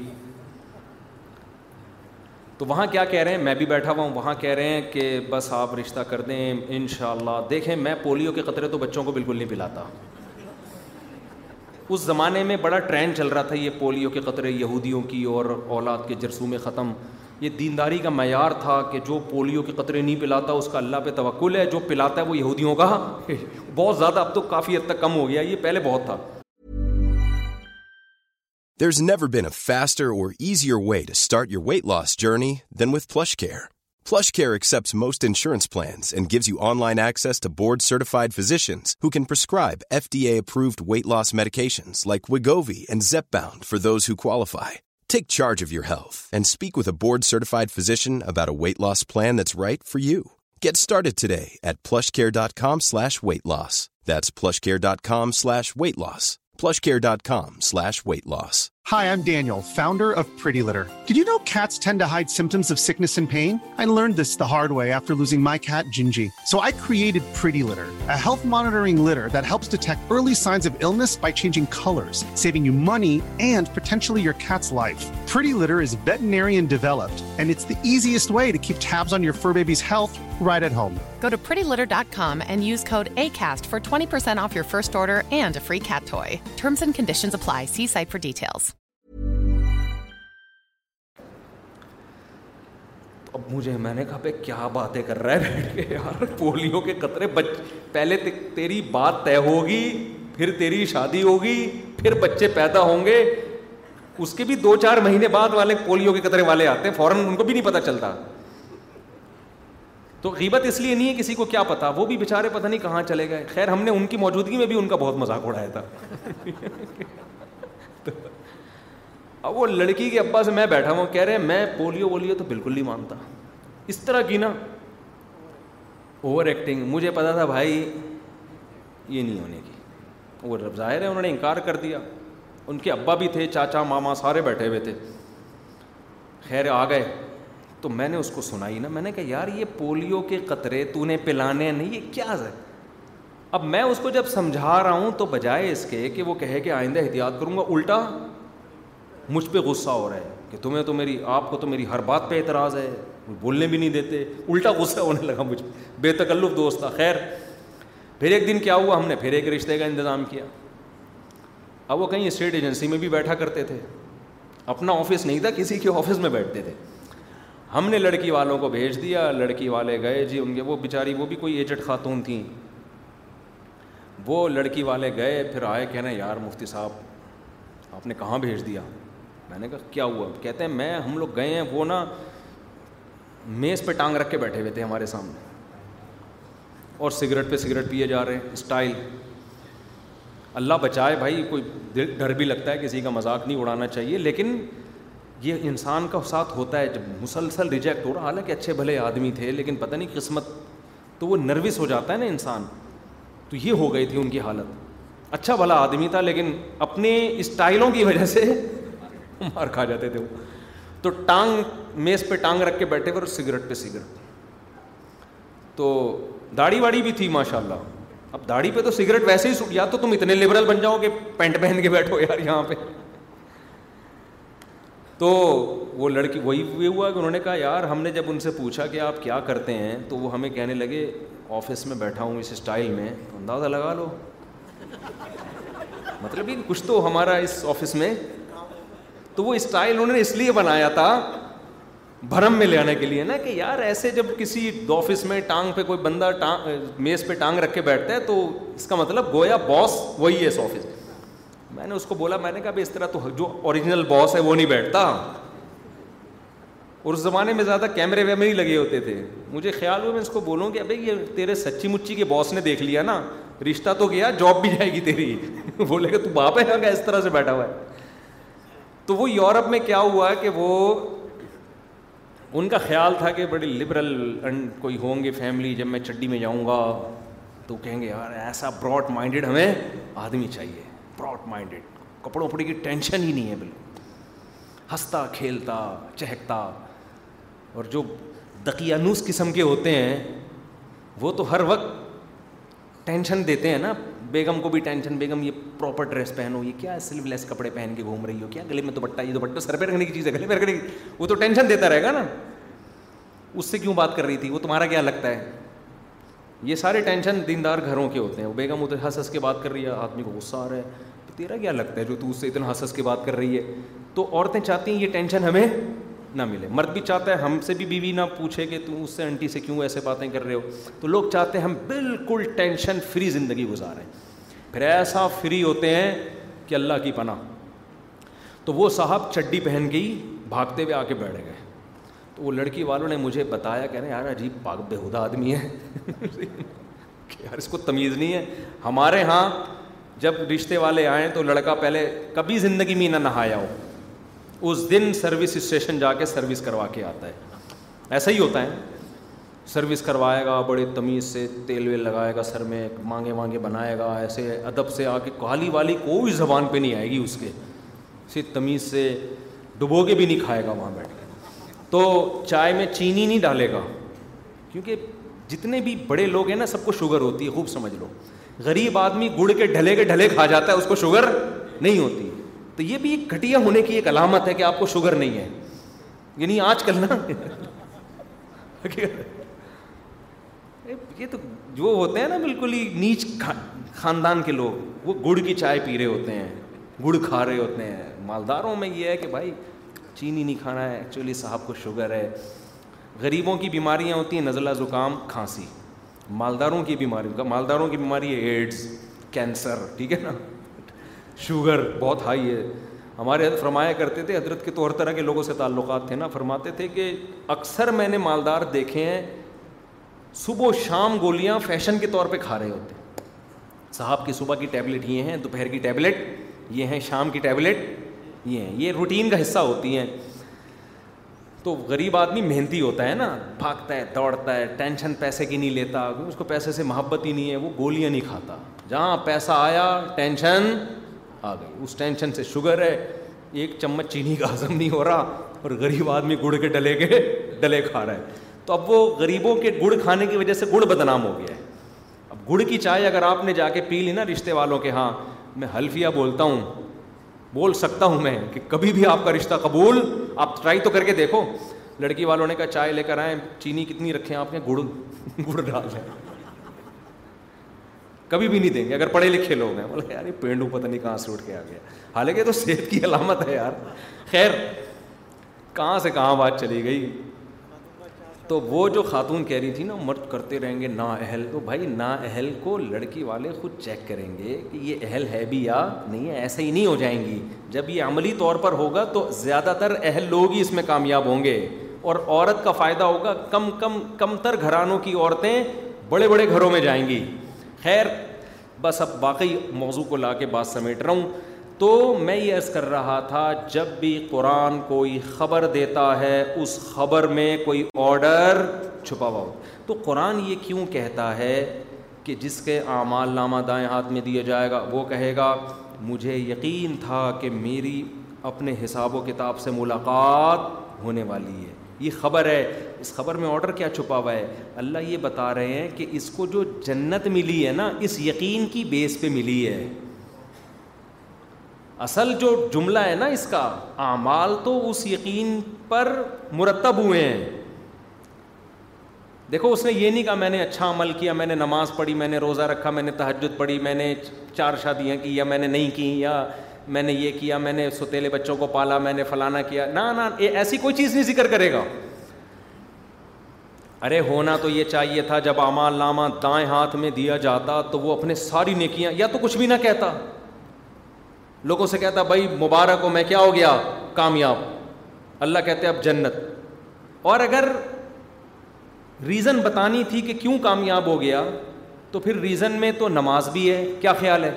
تو وہاں کیا کہہ رہے ہیں میں بھی بیٹھا ہوا ہوں وہاں کہہ رہے ہیں کہ بس آپ رشتہ کر دیں ان شاء اللہ دیکھیں میں پولیو کے قطرے تو بچوں کو بالکل نہیں پلاتا اس زمانے میں بڑا ٹرینڈ چل رہا تھا یہ پولیو کے قطرے یہودیوں کی اور اولاد کے جرسوں میں ختم یہ دینداری کا معیار تھا کہ جو پولیو کے قطرے نہیں پلاتا اس کا اللہ پہ توقل ہے جو پلاتا ہے وہ یہودیوں کا بہت زیادہ اب تو کافی حد تک کم ہو گیا یہ پہلے بہت تھا care PlushCare accepts most insurance plans and gives you online access to board-certified physicians who can prescribe FDA-approved weight loss medications like Wegovy and Zepbound for those who qualify. Take charge of your health and speak with a board-certified physician about a weight loss plan that's right for you. Get started today at PlushCare.com/weight loss. That's PlushCare.com/weight loss. PlushCare.com/weight loss. Hi, I'm Daniel, founder of Pretty Litter. Did you know cats tend to hide symptoms of sickness and pain? I learned this the hard way after losing my cat, Gingy. So I created Pretty Litter, a health monitoring litter that helps detect early signs of illness by changing colors, saving you money and potentially your cat's life. Pretty Litter is veterinarian developed, and it's the easiest way to keep tabs on your fur baby's health right at home. Go to prettylitter.com and and and use code ACAST for for 20% off your first order a free cat toy. Terms conditions apply. See site details. دو چار مہینے بعد والے polio کے قطرے والے آتے فوراً ان کو بھی نہیں پتا چلتا تو غیبت اس لیے نہیں ہے کسی کو کیا پتا وہ بھی بےچارے پتہ نہیں کہاں چلے گئے خیر ہم نے ان کی موجودگی میں بھی ان کا بہت مذاق اڑایا تھا اب وہ لڑکی کے ابا سے میں بیٹھا ہوں کہہ رہے میں پولیو وولیو تو بالکل نہیں مانتا اس طرح کی نا اوور ایکٹنگ مجھے پتا تھا بھائی یہ نہیں ہونے کی وہ رب ظاہر ہے انہوں نے انکار کر دیا ان کے ابا بھی تھے چاچا ماما سارے بیٹھے ہوئے تھے خیر آ گئے تو میں نے اس کو سنائی نا میں نے کہا یار یہ پولیو کے قطرے تو نے پلانے نہیں یہ کیا ہے اب میں اس کو جب سمجھا رہا ہوں تو بجائے اس کے کہ وہ کہے کہ آئندہ احتیاط کروں گا الٹا مجھ پہ غصہ ہو رہا ہے کہ تمہیں تو میری آپ کو تو میری ہر بات پہ اعتراض ہے بولنے بھی نہیں دیتے الٹا غصہ ہونے لگا مجھ بے تکلف دوست تھا خیر پھر ایک دن کیا ہوا ہم نے پھر ایک رشتے کا انتظام کیا اب وہ کہیں اسٹیٹ ایجنسی میں بھی بیٹھا کرتے تھے اپنا آفس نہیں تھا کسی کے آفس میں بیٹھتے تھے ہم نے لڑکی والوں کو بھیج دیا لڑکی والے گئے جی ان کے وہ بیچاری وہ بھی کوئی ایجٹ خاتون تھیں وہ لڑکی والے گئے پھر آئے کہنا یار مفتی صاحب آپ نے کہاں بھیج دیا میں نے کہا کیا ہوا کہتے ہیں میں ہم لوگ گئے ہیں وہ نا میز پہ ٹانگ رکھ کے بیٹھے ہوئے تھے ہمارے سامنے اور سگریٹ پہ سگریٹ پیے جا رہے ہیں اسٹائل اللہ بچائے بھائی کوئی دل ڈر بھی لگتا ہے کسی کا مذاق نہیں اڑانا چاہیے لیکن یہ انسان کا ساتھ ہوتا ہے جب مسلسل ریجیکٹ ہو رہا حالانکہ اچھے بھلے آدمی تھے لیکن پتہ نہیں قسمت تو وہ نروس ہو جاتا ہے نا انسان تو یہ ہو گئی تھی ان کی حالت اچھا بھلا آدمی تھا لیکن اپنے اسٹائلوں کی وجہ سے مار کھا جاتے تھے وہ تو ٹانگ میز پہ ٹانگ رکھ کے بیٹھے پہ اور سگریٹ پہ سگریٹ تو داڑھی واڑی بھی تھی ماشاء اللہ اب داڑھی پہ تو سگریٹ ویسے ہی سوٹ یا تو تم اتنے لبرل بن جاؤ کہ پینٹ پہن کے بیٹھو یار یہاں پہ تو وہ لڑکی وہی ہوا کہ انہوں نے کہا یار ہم نے جب ان سے پوچھا کہ آپ کیا کرتے ہیں تو وہ ہمیں کہنے لگے آفس میں بیٹھا ہوں اس اسٹائل میں اندازہ لگا لو مطلب یہ کچھ تو ہمارا اس آفس میں تو وہ اسٹائل انہوں نے اس لیے بنایا تھا بھرم میں لے آنے کے لیے نا کہ یار ایسے جب کسی آفس میں ٹانگ پہ کوئی بندہ ٹانگ میز پہ ٹانگ رکھ کے بیٹھتا ہے تو اس کا مطلب گویا باس وہی ہے اس آفس میں میں نے اس کو بولا میں نے کہا بھائی اس طرح تو جو اوریجنل باس ہے وہ نہیں بیٹھتا اور اس زمانے میں زیادہ کیمرے ویمرے ہی لگے ہوتے تھے مجھے خیال ہوا میں اس کو بولوں کہ ابھی یہ تیرے سچی مچی کے باس نے دیکھ لیا نا رشتہ تو گیا جاب بھی جائے گی تیری بولے گا تو باپ ہے کا اس طرح سے بیٹھا ہوا ہے تو وہ یورپ میں کیا ہوا کہ وہ ان کا خیال تھا کہ بڑی لبرل اینڈ کوئی ہوں گے فیملی جب میں چڈی میں جاؤں گا تو کہیں گے یار ایسا براڈ مائنڈیڈ ہمیں آدمی چاہیے مائنڈیڈ کپڑوں کپڑوںپڑے کی ٹینشن ہی نہیں ہے بالکل ہنستا کھیلتا چہکتا اور جو دقیانوس قسم کے ہوتے ہیں وہ تو ہر وقت ٹینشن دیتے ہیں نا بیگم کو بھی ٹینشن بیگم یہ پراپر ڈریس پہنو یہ کیا سلیو لیس کپڑے پہن کے گھوم رہی ہو کیا گلے میں دوپٹہ یہ دوپٹہ سر پہ رکھنے کی چیز ہے گلے پہ رکھنے کی وہ تو ٹینشن دیتا رہے گا نا اس سے کیوں بات کر رہی تھی وہ تمہارا کیا لگتا ہے یہ سارے ٹینشن دیندار گھروں کے ہوتے ہیں وہ بیگم ادھر ہنس ہنس کے بات کر رہی ہے آدمی کو غصہ آ رہا ہے تیرا کیا لگتا ہے جو تو اس سے اتنا ہنس کے بات کر رہی ہے تو عورتیں چاہتی ہیں یہ ٹینشن ہمیں نہ ملے مرد بھی چاہتا ہے ہم سے بھی بیوی نہ پوچھے کہ تم اس سے انٹی سے کیوں ایسے باتیں کر رہے ہو تو لوگ چاہتے ہیں ہم بالکل ٹینشن فری زندگی گزاریں پھر ایسا فری ہوتے ہیں کہ اللہ کی پناہ تو وہ صاحب چڈی پہن گئی بھاگتے ہوئے آ کے بیٹھ گئے تو وہ لڑکی والوں نے مجھے بتایا کہ یار عجیب پاک بےحدہ آدمی ہے یار اس کو تمیز نہیں ہے ہمارے ہاں جب رشتے والے آئیں تو لڑکا پہلے کبھی زندگی میں نہ نہایا ہو اس دن سروس اسٹیشن جا کے سروس کروا کے آتا ہے ایسا ہی ہوتا ہے سروس کروائے گا بڑے تمیز سے تیل ویل لگائے گا سر میں مانگے وانگے بنائے گا ایسے ادب سے آ کے کالی والی کوئی زبان پہ نہیں آئے گی اس کے صرف تمیز سے ڈبو کے بھی نہیں کھائے گا وہاں بیٹھ کے تو چائے میں چینی نہیں ڈالے گا کیونکہ جتنے بھی بڑے لوگ ہیں نا سب کو شوگر ہوتی ہے خوب سمجھ لو غریب آدمی گڑ کے ڈھلے کے ڈھلے کھا جاتا ہے اس کو شوگر نہیں ہوتی تو یہ بھی ایک گھٹیا ہونے کی ایک علامت ہے کہ آپ کو شوگر نہیں ہے یہ یعنی نہیں آج کل نا یہ تو جو ہوتے ہیں نا بالکل ہی نیچ خاندان کے لوگ وہ گڑ کی چائے پی رہے ہوتے ہیں گڑ کھا رہے ہوتے ہیں مالداروں میں یہ ہے کہ بھائی چینی نہیں کھانا ہے ایکچولی صاحب کو شوگر ہے غریبوں کی بیماریاں ہوتی ہیں نزلہ زکام کھانسی مالداروں کی بیماریوں کا مالداروں کی بیماری ہے ایڈس کینسر ٹھیک ہے نا شوگر بہت ہائی ہے ہمارے فرمایا کرتے تھے حضرت کے تو ہر طرح کے لوگوں سے تعلقات تھے نا فرماتے تھے کہ اکثر میں نے مالدار دیکھے ہیں صبح و شام گولیاں فیشن کے طور پہ کھا رہے ہوتے صاحب کی صبح کی ٹیبلٹ یہ ہیں دوپہر کی ٹیبلٹ یہ ہیں شام کی ٹیبلٹ یہ ہیں یہ روٹین کا حصہ ہوتی ہیں تو غریب آدمی محنتی ہوتا ہے نا بھاگتا ہے دوڑتا ہے ٹینشن پیسے کی نہیں لیتا اس کو پیسے سے محبت ہی نہیں ہے وہ گولیاں نہیں کھاتا جہاں پیسہ آیا ٹینشن آ گئی اس ٹینشن سے شوگر ہے ایک چمچ چینی کا ہضم نہیں ہو رہا اور غریب آدمی گڑ کے ڈلے کے ڈلے کھا رہا ہے تو اب وہ غریبوں کے گڑ کھانے کی وجہ سے گڑ بدنام ہو گیا ہے اب گڑ کی چائے اگر آپ نے جا کے پی لی نا رشتے والوں کے ہاں میں حلفیہ بولتا ہوں بول سکتا ہوں میں کہ کبھی بھی آپ کا رشتہ قبول آپ ٹرائی تو کر کے دیکھو لڑکی والوں نے کہا چائے لے کر آئے چینی کتنی رکھے آپ نے گڑ گڑ ڈال دیں کبھی بھی نہیں دیں گے اگر پڑھے لکھے لوگ ہیں بولے یار پینڈو پتہ نہیں کہاں سے اٹھ کے آ گیا حالانکہ تو صحت کی علامت ہے یار خیر کہاں سے کہاں بات چلی گئی تو وہ جو خاتون کہہ رہی تھی نا مرد کرتے رہیں گے نا اہل تو بھائی نا اہل کو لڑکی والے خود چیک کریں گے کہ یہ اہل ہے بھی یا نہیں ہے ایسے ہی نہیں ہو جائیں گی جب یہ عملی طور پر ہوگا تو زیادہ تر اہل لوگ ہی اس میں کامیاب ہوں گے اور عورت کا فائدہ ہوگا کم کم کم تر گھرانوں کی عورتیں بڑے بڑے گھروں میں جائیں گی خیر بس اب واقعی موضوع کو لا کے بات سمیٹ رہا ہوں تو میں یہ عرض کر رہا تھا جب بھی قرآن کوئی خبر دیتا ہے اس خبر میں کوئی آڈر چھپا ہوا ہو تو قرآن یہ کیوں کہتا ہے کہ جس کے اعمال نامہ دائیں ہاتھ میں دیا جائے گا وہ کہے گا مجھے یقین تھا کہ میری اپنے حساب و کتاب سے ملاقات ہونے والی ہے یہ خبر ہے اس خبر میں آڈر کیا چھپا ہوا ہے اللہ یہ بتا رہے ہیں کہ اس کو جو جنت ملی ہے نا اس یقین کی بیس پہ ملی ہے اصل جو جملہ ہے نا اس کا اعمال تو اس یقین پر مرتب ہوئے ہیں دیکھو اس نے یہ نہیں کہا میں نے اچھا عمل کیا میں نے نماز پڑھی میں نے روزہ رکھا میں نے تحجد پڑھی میں نے چار شادیاں کی یا میں نے نہیں کی یا میں نے یہ کیا میں نے ستیلے بچوں کو پالا میں نے فلانا کیا نہ ایسی کوئی چیز نہیں ذکر کرے گا ارے ہونا تو یہ چاہیے تھا جب آما لامہ دائیں ہاتھ میں دیا جاتا تو وہ اپنے ساری نیکیاں یا تو کچھ بھی نہ کہتا لوگوں سے کہتا بھائی مبارک ہو میں کیا ہو گیا کامیاب اللہ کہتے اب جنت اور اگر ریزن بتانی تھی کہ کیوں کامیاب ہو گیا تو پھر ریزن میں تو نماز بھی ہے کیا خیال ہے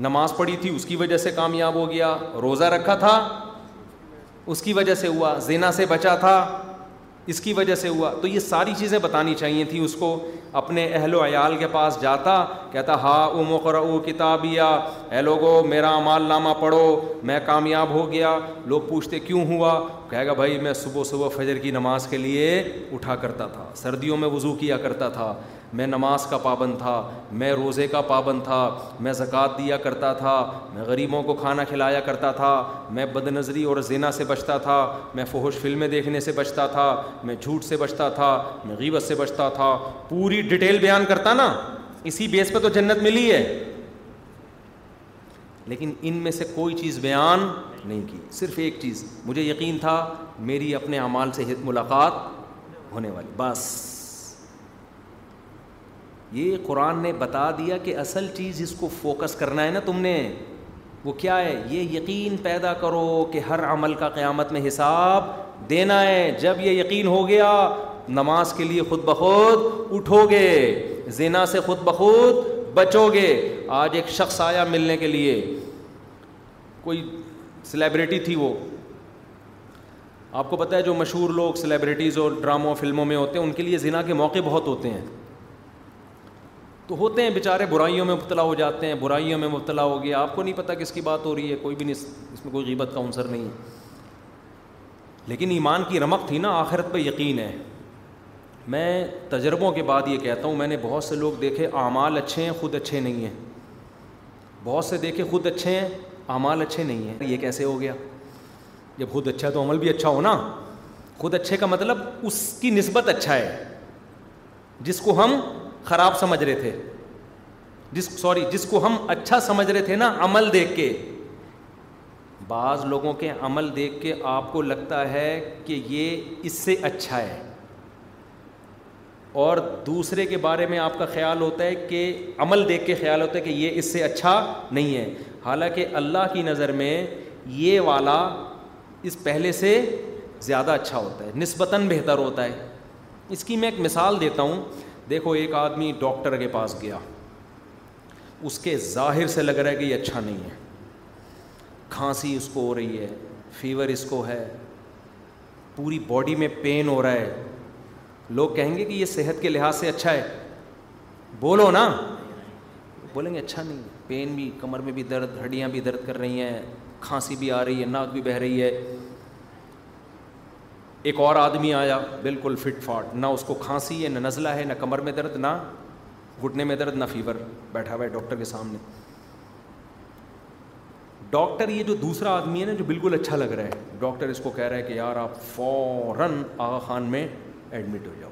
نماز پڑھی تھی اس کی وجہ سے کامیاب ہو گیا روزہ رکھا تھا اس کی وجہ سے ہوا زینا سے بچا تھا اس کی وجہ سے ہوا تو یہ ساری چیزیں بتانی چاہیے تھیں اس کو اپنے اہل و عیال کے پاس جاتا کہتا ہا او مقر او کتاب یا اے لوگو میرا مال نامہ پڑھو میں کامیاب ہو گیا لوگ پوچھتے کیوں ہوا کہے گا بھائی میں صبح صبح فجر کی نماز کے لیے اٹھا کرتا تھا سردیوں میں وضو کیا کرتا تھا میں نماز کا پابند تھا میں روزے کا پابند تھا میں زکوٰۃ دیا کرتا تھا میں غریبوں کو کھانا کھلایا کرتا تھا میں بد نظری اور زینا سے بچتا تھا میں فحش فلمیں دیکھنے سے بچتا تھا میں جھوٹ سے بچتا تھا میں غیبت سے بچتا تھا پوری ڈیٹیل بیان کرتا نا اسی بیس پہ تو جنت ملی ہے لیکن ان میں سے کوئی چیز بیان نہیں کی صرف ایک چیز مجھے یقین تھا میری اپنے اعمال سے ملاقات ہونے والی بس یہ قرآن نے بتا دیا کہ اصل چیز اس کو فوکس کرنا ہے نا تم نے وہ کیا ہے یہ یقین پیدا کرو کہ ہر عمل کا قیامت میں حساب دینا ہے جب یہ یقین ہو گیا نماز کے لیے خود بخود اٹھو گے زینا سے خود بخود بچو گے آج ایک شخص آیا ملنے کے لیے کوئی سلیبریٹی تھی وہ آپ کو پتہ ہے جو مشہور لوگ سلیبریٹیز اور ڈراموں فلموں میں ہوتے ہیں ان کے لیے زنا کے موقع بہت ہوتے ہیں تو ہوتے ہیں بیچارے برائیوں میں مبتلا ہو جاتے ہیں برائیوں میں مبتلا ہو گیا آپ کو نہیں پتہ کس کی بات ہو رہی ہے کوئی بھی نہیں اس میں کوئی غیبت کا عنصر نہیں ہے لیکن ایمان کی رمق تھی نا آخرت پہ یقین ہے میں تجربوں کے بعد یہ کہتا ہوں میں نے بہت سے لوگ دیکھے اعمال اچھے ہیں خود اچھے نہیں ہیں بہت سے دیکھے خود اچھے ہیں اعمال اچھے نہیں ہیں یہ کیسے ہو گیا جب خود اچھا ہے تو عمل بھی اچھا ہو نا خود اچھے کا مطلب اس کی نسبت اچھا ہے جس کو ہم خراب سمجھ رہے تھے جس سوری جس کو ہم اچھا سمجھ رہے تھے نا عمل دیکھ کے بعض لوگوں کے عمل دیکھ کے آپ کو لگتا ہے کہ یہ اس سے اچھا ہے اور دوسرے کے بارے میں آپ کا خیال ہوتا ہے کہ عمل دیکھ کے خیال ہوتا ہے کہ یہ اس سے اچھا نہیں ہے حالانکہ اللہ کی نظر میں یہ والا اس پہلے سے زیادہ اچھا ہوتا ہے نسبتاً بہتر ہوتا ہے اس کی میں ایک مثال دیتا ہوں دیکھو ایک آدمی ڈاکٹر کے پاس گیا اس کے ظاہر سے لگ رہا ہے کہ یہ اچھا نہیں ہے کھانسی اس کو ہو رہی ہے فیور اس کو ہے پوری باڈی میں پین ہو رہا ہے لوگ کہیں گے کہ یہ صحت کے لحاظ سے اچھا ہے بولو نا بولیں گے اچھا نہیں پین بھی کمر میں بھی درد ہڈیاں بھی درد کر رہی ہیں کھانسی بھی آ رہی ہے ناک بھی بہہ رہی ہے ایک اور آدمی آیا بالکل فٹ فاٹ نہ اس کو کھانسی ہے نہ نزلہ ہے نہ کمر میں درد نہ گھٹنے میں درد نہ فیور بیٹھا ہوا ہے ڈاکٹر کے سامنے ڈاکٹر یہ جو دوسرا آدمی ہے نا جو بالکل اچھا لگ رہا ہے ڈاکٹر اس کو کہہ رہا ہے کہ یار آپ فوراً آغا خان میں ایڈمٹ ہو جاؤ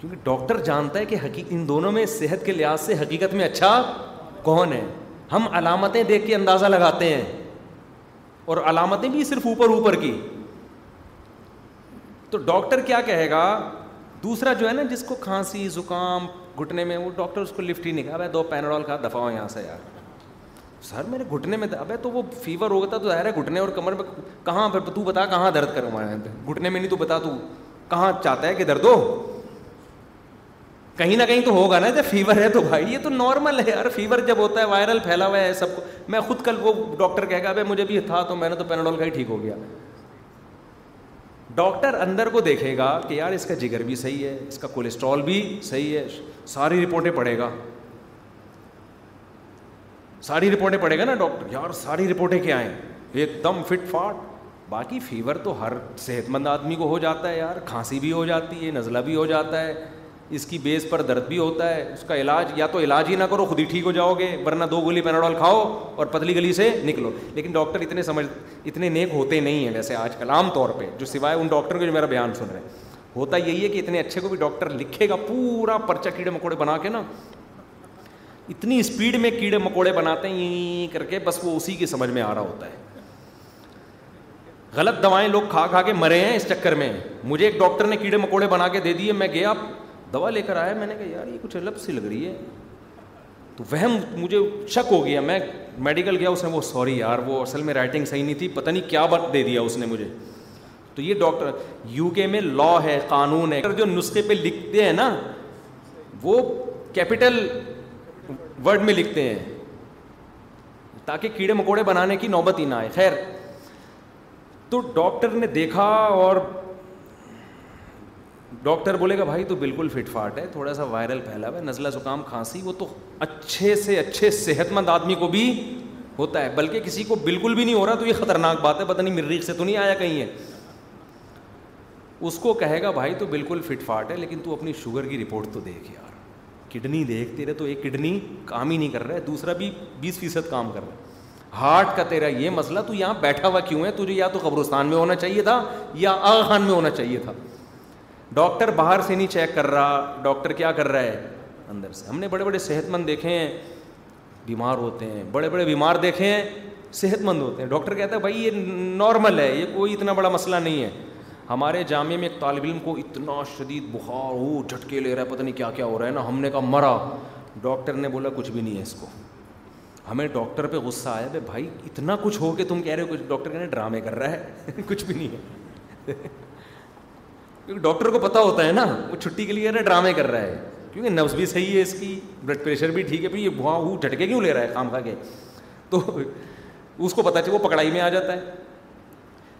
کیونکہ ڈاکٹر جانتا ہے کہ ان دونوں میں صحت کے لحاظ سے حقیقت میں اچھا کون ہے ہم علامتیں دیکھ کے اندازہ لگاتے ہیں اور علامتیں بھی صرف اوپر اوپر کی تو ڈاکٹر کیا کہے گا دوسرا جو ہے نا جس کو کھانسی زکام گھٹنے میں وہ ڈاکٹر اس کو لفٹ ہی نہیں کہا دو پینڈول کا دفاع ہو یہاں سے یار سر میرے گھٹنے میں اب تو وہ فیور ہو گیا تھا تو ظاہر ہے گھٹنے اور کمر میں کہاں پھر تو بتا کہاں درد کروں ہمارے گھٹنے میں نہیں تو بتا تو کہاں چاہتا ہے کہ درد ہو کہیں نہ کہیں تو ہوگا نا جب فیور ہے تو بھائی یہ تو نارمل ہے یار فیور جب ہوتا ہے وائرل پھیلا ہوا ہے سب کو میں خود کل وہ ڈاکٹر گا بھائی مجھے بھی تھا تو میں نے تو پیناڈول کا ہی ٹھیک ہو گیا ڈاکٹر اندر کو دیکھے گا کہ یار اس کا جگر بھی صحیح ہے اس کا کولیسٹرول بھی صحیح ہے ساری رپورٹیں پڑے گا ساری رپورٹیں پڑے گا نا ڈاکٹر یار ساری رپورٹیں کیا ہیں ایک دم فٹ فاٹ باقی فیور تو ہر صحت مند آدمی کو ہو جاتا ہے یار کھانسی بھی ہو جاتی ہے نزلہ بھی ہو جاتا ہے اس کی بیس پر درد بھی ہوتا ہے اس کا علاج یا تو علاج ہی نہ کرو خود ہی ٹھیک ہو جاؤ گے ورنہ دو گولی پیناڈول کھاؤ اور پتلی گلی سے نکلو لیکن ڈاکٹر اتنے سمجھ اتنے نیک ہوتے نہیں ہیں ویسے آج کل عام طور پہ جو سوائے ان ڈاکٹر کو جو میرا بیان سن رہے ہیں ہوتا یہی ہے کہ اتنے اچھے کو بھی ڈاکٹر لکھے گا پورا پرچہ کیڑے مکوڑے بنا کے نا اتنی اسپیڈ میں کیڑے مکوڑے بناتے ہیں یہ کر کے بس وہ اسی کی سمجھ میں آ رہا ہوتا ہے غلط دوائیں لوگ کھا کھا کے مرے ہیں اس چکر میں مجھے ایک ڈاکٹر نے کیڑے مکوڑے بنا کے دے دیے میں گیا دوا لے کر آیا میں نے کہا یار یہ کچھ الگ سی لگ رہی ہے تو وہم مجھے شک ہو گیا میں میڈیکل گیا اس نے وہ سوری یار وہ اصل میں رائٹنگ صحیح نہیں تھی پتہ نہیں کیا بات دے دیا اس نے مجھے تو یہ ڈاکٹر یو کے میں لا ہے قانون ہے جو نسخے پہ لکھتے ہیں نا وہ کیپیٹل ورڈ میں لکھتے ہیں تاکہ کیڑے مکوڑے بنانے کی نوبت ہی نہ آئے خیر تو ڈاکٹر نے دیکھا اور ڈاکٹر بولے گا بھائی تو بالکل فٹ فاٹ ہے تھوڑا سا وائرل پھیلا ہوا ہے نزلہ زکام کھانسی وہ تو اچھے سے اچھے صحت مند آدمی کو بھی ہوتا ہے بلکہ کسی کو بالکل بھی نہیں ہو رہا تو یہ خطرناک بات ہے پتہ نہیں مریخ سے تو نہیں آیا کہیں ہے اس کو کہے گا بھائی تو بالکل فٹ فاٹ ہے لیکن تو اپنی شوگر کی رپورٹ تو دیکھ یار کڈنی دیکھ تیرے تو ایک کڈنی کام ہی نہیں کر رہا ہے دوسرا بھی بیس فیصد کام کر رہا ہے ہارٹ کا تیرا یہ مسئلہ تو یہاں بیٹھا ہوا کیوں ہے تجھے یا تو قبرستان میں ہونا چاہیے تھا یا آغا خان میں ہونا چاہیے تھا ڈاکٹر باہر سے نہیں چیک کر رہا ڈاکٹر کیا کر رہا ہے اندر سے ہم نے بڑے بڑے صحت مند دیکھے ہیں بیمار ہوتے ہیں بڑے بڑے بیمار دیکھے ہیں صحت مند ہوتے ہیں ڈاکٹر کہتا ہے بھائی یہ نارمل ہے یہ کوئی اتنا بڑا مسئلہ نہیں ہے ہمارے جامعہ میں ایک طالب علم کو اتنا شدید بخار ہو جھٹکے لے رہا ہے پتہ نہیں کیا کیا ہو رہا ہے نا ہم نے کہا مرا ڈاکٹر نے بولا کچھ بھی نہیں ہے اس کو ہمیں ڈاکٹر پہ غصہ آیا بھائی اتنا کچھ ہو کہ تم کہہ رہے ہو کچھ ڈاکٹر کہنے ڈرامے کر رہا ہے کچھ بھی نہیں ہے کیونکہ ڈاکٹر کو پتا ہوتا ہے نا وہ چھٹی کے لیے نا ڈرامے کر رہا ہے کیونکہ نفس بھی صحیح ہے اس کی بلڈ پریشر بھی ٹھیک ہے پھر یہ بھواں وہ جھٹکے کیوں لے رہا ہے خام کھا کے تو اس کو پتا چل وہ پکڑائی میں آ جاتا ہے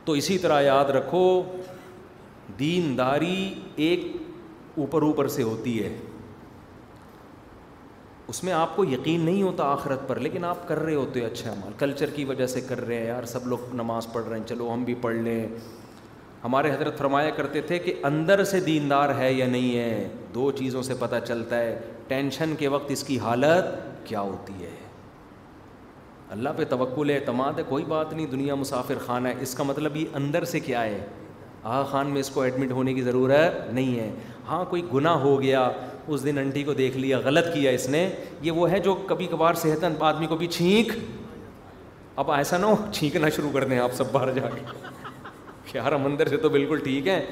تو اسی طرح یاد رکھو دین داری ایک اوپر اوپر سے ہوتی ہے اس میں آپ کو یقین نہیں ہوتا آخرت پر لیکن آپ کر رہے ہوتے اچھا مال کلچر کی وجہ سے کر رہے ہیں یار سب لوگ نماز پڑھ رہے ہیں چلو ہم بھی پڑھ لیں ہمارے حضرت فرمایا کرتے تھے کہ اندر سے دیندار ہے یا نہیں ہے دو چیزوں سے پتہ چلتا ہے ٹینشن کے وقت اس کی حالت کیا ہوتی ہے اللہ پہ توقل اعتماد ہے کوئی بات نہیں دنیا مسافر خانہ ہے اس کا مطلب یہ اندر سے کیا ہے آہ خان میں اس کو ایڈمٹ ہونے کی ضرورت نہیں ہے ہاں کوئی گناہ ہو گیا اس دن انٹی کو دیکھ لیا غلط کیا اس نے یہ وہ ہے جو کبھی کبھار صحت آدمی کو بھی چھینک اب ایسا نہ ہو چھینکنا شروع کر دیں آپ سب باہر جا کے کہ ہر مندر سے تو بالکل ٹھیک ہے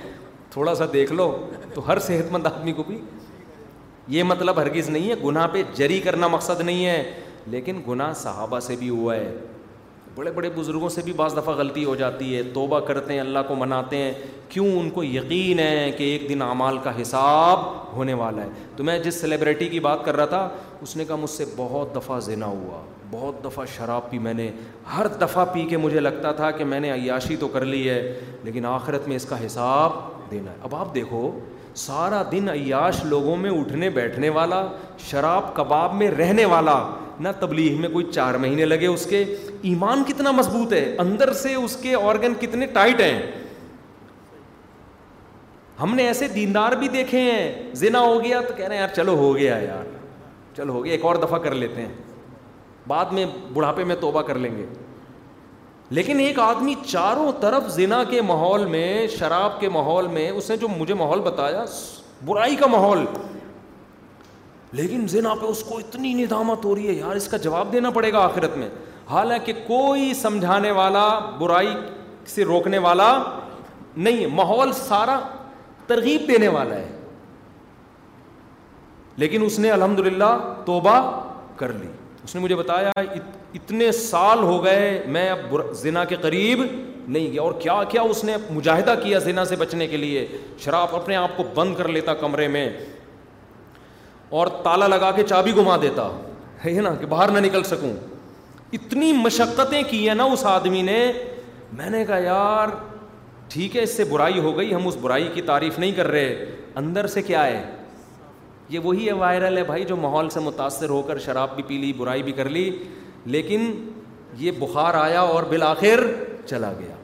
تھوڑا سا دیکھ لو تو ہر صحت مند آدمی کو بھی یہ مطلب ہرگز نہیں ہے گناہ پہ جری کرنا مقصد نہیں ہے لیکن گناہ صحابہ سے بھی ہوا ہے بڑے بڑے بزرگوں سے بھی بعض دفعہ غلطی ہو جاتی ہے توبہ کرتے ہیں اللہ کو مناتے ہیں کیوں ان کو یقین ہے کہ ایک دن اعمال کا حساب ہونے والا ہے تو میں جس سیلیبریٹی کی بات کر رہا تھا اس نے کہا مجھ سے بہت دفعہ زنا ہوا بہت دفعہ شراب پی میں نے ہر دفعہ پی کے مجھے لگتا تھا کہ میں نے عیاشی تو کر لی ہے لیکن آخرت میں اس کا حساب دینا ہے اب آپ دیکھو سارا دن عیاش لوگوں میں اٹھنے بیٹھنے والا شراب کباب میں رہنے والا نہ تبلیغ میں کوئی چار مہینے لگے اس کے ایمان کتنا مضبوط ہے اندر سے اس کے آرگن کتنے ٹائٹ ہیں ہم نے ایسے دیندار بھی دیکھے ہیں زنا ہو گیا تو کہہ رہے ہیں یار چلو ہو گیا یار چلو ہو گیا ایک اور دفعہ کر لیتے ہیں بعد میں بڑھاپے میں توبہ کر لیں گے لیکن ایک آدمی چاروں طرف زنا کے ماحول میں شراب کے ماحول میں اس نے جو مجھے ماحول بتایا برائی کا ماحول لیکن زنا پہ اس کو اتنی ندامت ہو رہی ہے یار اس کا جواب دینا پڑے گا آخرت میں حالانکہ کوئی سمجھانے والا برائی سے روکنے والا نہیں ماحول سارا ترغیب دینے والا ہے لیکن اس نے الحمد للہ توبہ کر لی اس نے مجھے بتایا اتنے سال ہو گئے میں اب زنا کے قریب نہیں گیا اور کیا کیا اس نے مجاہدہ کیا زنا سے بچنے کے لیے شراب اپنے آپ کو بند کر لیتا کمرے میں اور تالا لگا کے چابی گما دیتا ہے نا کہ باہر نہ نکل سکوں اتنی مشقتیں کی ہیں نا اس آدمی نے میں نے کہا یار ٹھیک ہے اس سے برائی ہو گئی ہم اس برائی کی تعریف نہیں کر رہے اندر سے کیا ہے یہ وہی ہے وائرل ہے بھائی جو ماحول سے متاثر ہو کر شراب بھی پی لی برائی بھی کر لی لیکن یہ بخار آیا اور بالآخر چلا گیا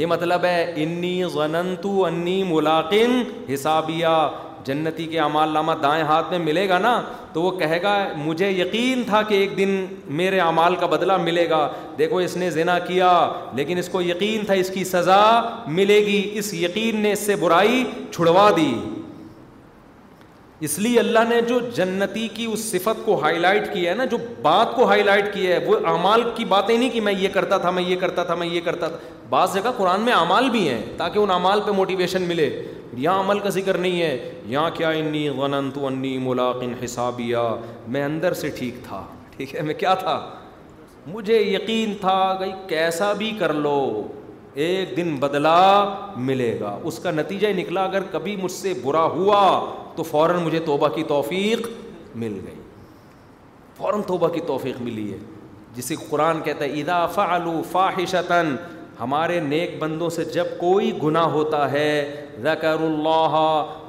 یہ مطلب ہے انی غننتو انی ملاقن حسابیا جنتی کے اعمال نامہ دائیں ہاتھ میں ملے گا نا تو وہ کہے گا مجھے یقین تھا کہ ایک دن میرے اعمال کا بدلہ ملے گا دیکھو اس نے زنا کیا لیکن اس کو یقین تھا اس کی سزا ملے گی اس یقین نے اس سے برائی چھڑوا دی اس لیے اللہ نے جو جنتی کی اس صفت کو ہائی لائٹ کیا ہے نا جو بات کو ہائی لائٹ کیا ہے وہ اعمال کی باتیں نہیں کہ میں یہ کرتا تھا میں یہ کرتا تھا میں یہ کرتا تھا بعض جگہ قرآن میں اعمال بھی ہیں تاکہ ان اعمال پہ موٹیویشن ملے یہاں عمل کا ذکر نہیں ہے یہاں کیا انی انی ملاقن حسابیا میں اندر سے ٹھیک تھا ٹھیک ہے میں کیا تھا مجھے یقین تھا کہ کیسا بھی کر لو ایک دن بدلا ملے گا اس کا نتیجہ نکلا اگر کبھی مجھ سے برا ہوا تو فوراً مجھے توبہ کی توفیق مل گئی فوراً توبہ کی توفیق ملی ہے جسے قرآن کہتا ہے ادا فعلو فاحشتاً ہمارے نیک بندوں سے جب کوئی گناہ ہوتا ہے ذکر اللہ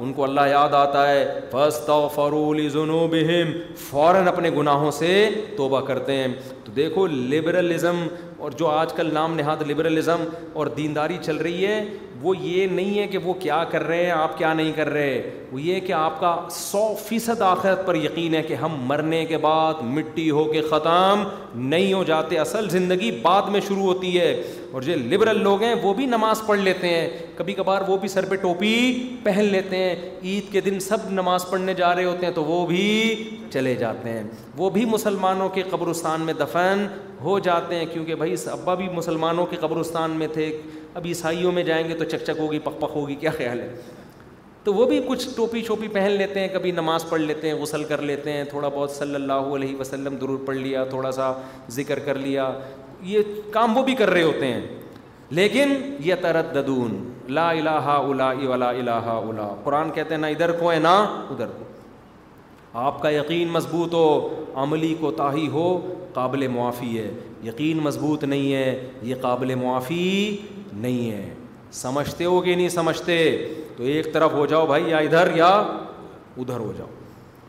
ان کو اللہ یاد آتا ہے فاستغفروا و بہم فوراً اپنے گناہوں سے توبہ کرتے ہیں تو دیکھو لبرلزم اور جو آج کل نام نہاد لبرلزم اور دینداری چل رہی ہے وہ یہ نہیں ہے کہ وہ کیا کر رہے ہیں آپ کیا نہیں کر رہے وہ یہ کہ آپ کا سو فیصد آخرت پر یقین ہے کہ ہم مرنے کے بعد مٹی ہو کے ختم نہیں ہو جاتے اصل زندگی بعد میں شروع ہوتی ہے اور جو لبرل لوگ ہیں وہ بھی نماز پڑھ لیتے ہیں کبھی کبھار وہ بھی سر پہ ٹوپی پہن لیتے ہیں عید کے دن سب نماز پڑھنے جا رہے ہوتے ہیں تو وہ بھی چلے جاتے ہیں وہ بھی مسلمانوں کے قبرستان میں دفن ہو جاتے ہیں کیونکہ بھائی ابا بھی مسلمانوں کے قبرستان میں تھے اب عیسائیوں میں جائیں گے تو چک چک ہوگی پک پک ہوگی کیا خیال ہے تو وہ بھی کچھ ٹوپی شوپی پہن لیتے ہیں کبھی نماز پڑھ لیتے ہیں غسل کر لیتے ہیں تھوڑا بہت صلی اللہ علیہ وسلم درور پڑھ لیا تھوڑا سا ذکر کر لیا یہ کام وہ بھی کر رہے ہوتے ہیں لیکن یہ ترددون لا الہ الا ولا الہ الا قرآن کہتے ہیں نہ ادھر کو ہے نہ ادھر کو آپ کا یقین مضبوط ہو عملی کو تاہی ہو قابل معافی ہے یقین مضبوط نہیں ہے یہ قابل معافی نہیں ہے سمجھتے ہو کہ نہیں سمجھتے تو ایک طرف ہو جاؤ بھائی یا ادھر یا ادھر ہو جاؤ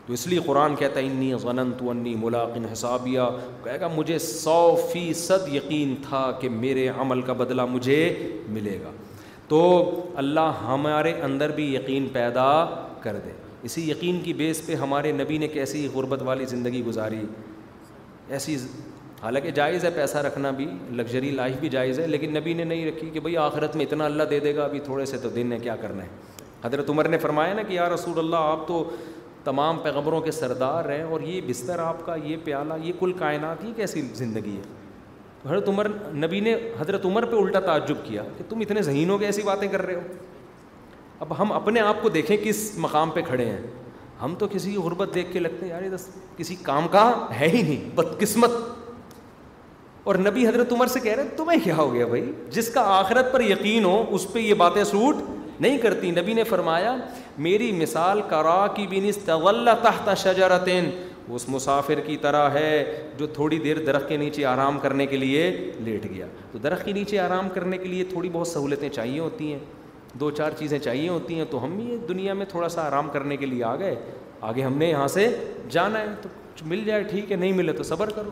تو اس لیے قرآن کہتا ہے انی غنن تو انی ملاقن حسابیہ کہے گا مجھے سو فیصد یقین تھا کہ میرے عمل کا بدلہ مجھے ملے گا تو اللہ ہمارے اندر بھی یقین پیدا کر دے اسی یقین کی بیس پہ ہمارے نبی نے کیسی غربت والی زندگی گزاری ایسی حالانکہ جائز ہے پیسہ رکھنا بھی لگژری لائف بھی جائز ہے لیکن نبی نے نہیں رکھی کہ بھائی آخرت میں اتنا اللہ دے دے گا ابھی تھوڑے سے تو دن ہے کیا کرنا ہے حضرت عمر نے فرمایا نا کہ یا رسول اللہ آپ تو تمام پیغمبروں کے سردار ہیں اور یہ بستر آپ کا یہ پیالہ یہ کل کائنات یہ کیسی زندگی ہے حضرت عمر نبی نے حضرت عمر پہ الٹا تعجب کیا کہ تم اتنے ذہین ہو کہ ایسی باتیں کر رہے ہو اب ہم اپنے آپ کو دیکھیں کس مقام پہ کھڑے ہیں ہم تو کسی کی غربت دیکھ کے لگتے ہیں یار کسی کام کا ہے ہی نہیں بدقسمت اور نبی حضرت عمر سے کہہ رہے ہیں تمہیں کیا ہو گیا بھائی جس کا آخرت پر یقین ہو اس پہ یہ باتیں سوٹ نہیں کرتی نبی نے فرمایا میری مثال کرا کی تحت رتین اس مسافر کی طرح ہے جو تھوڑی دیر درخت کے نیچے آرام کرنے کے لیے لیٹ گیا تو درخت کے نیچے آرام کرنے کے لیے تھوڑی بہت سہولتیں چاہیے ہوتی ہیں دو چار چیزیں چاہیے ہوتی ہیں تو ہم یہ دنیا میں تھوڑا سا آرام کرنے کے لیے آ گئے آگے ہم نے یہاں سے جانا ہے تو مل جائے ٹھیک ہے نہیں ملے تو صبر کرو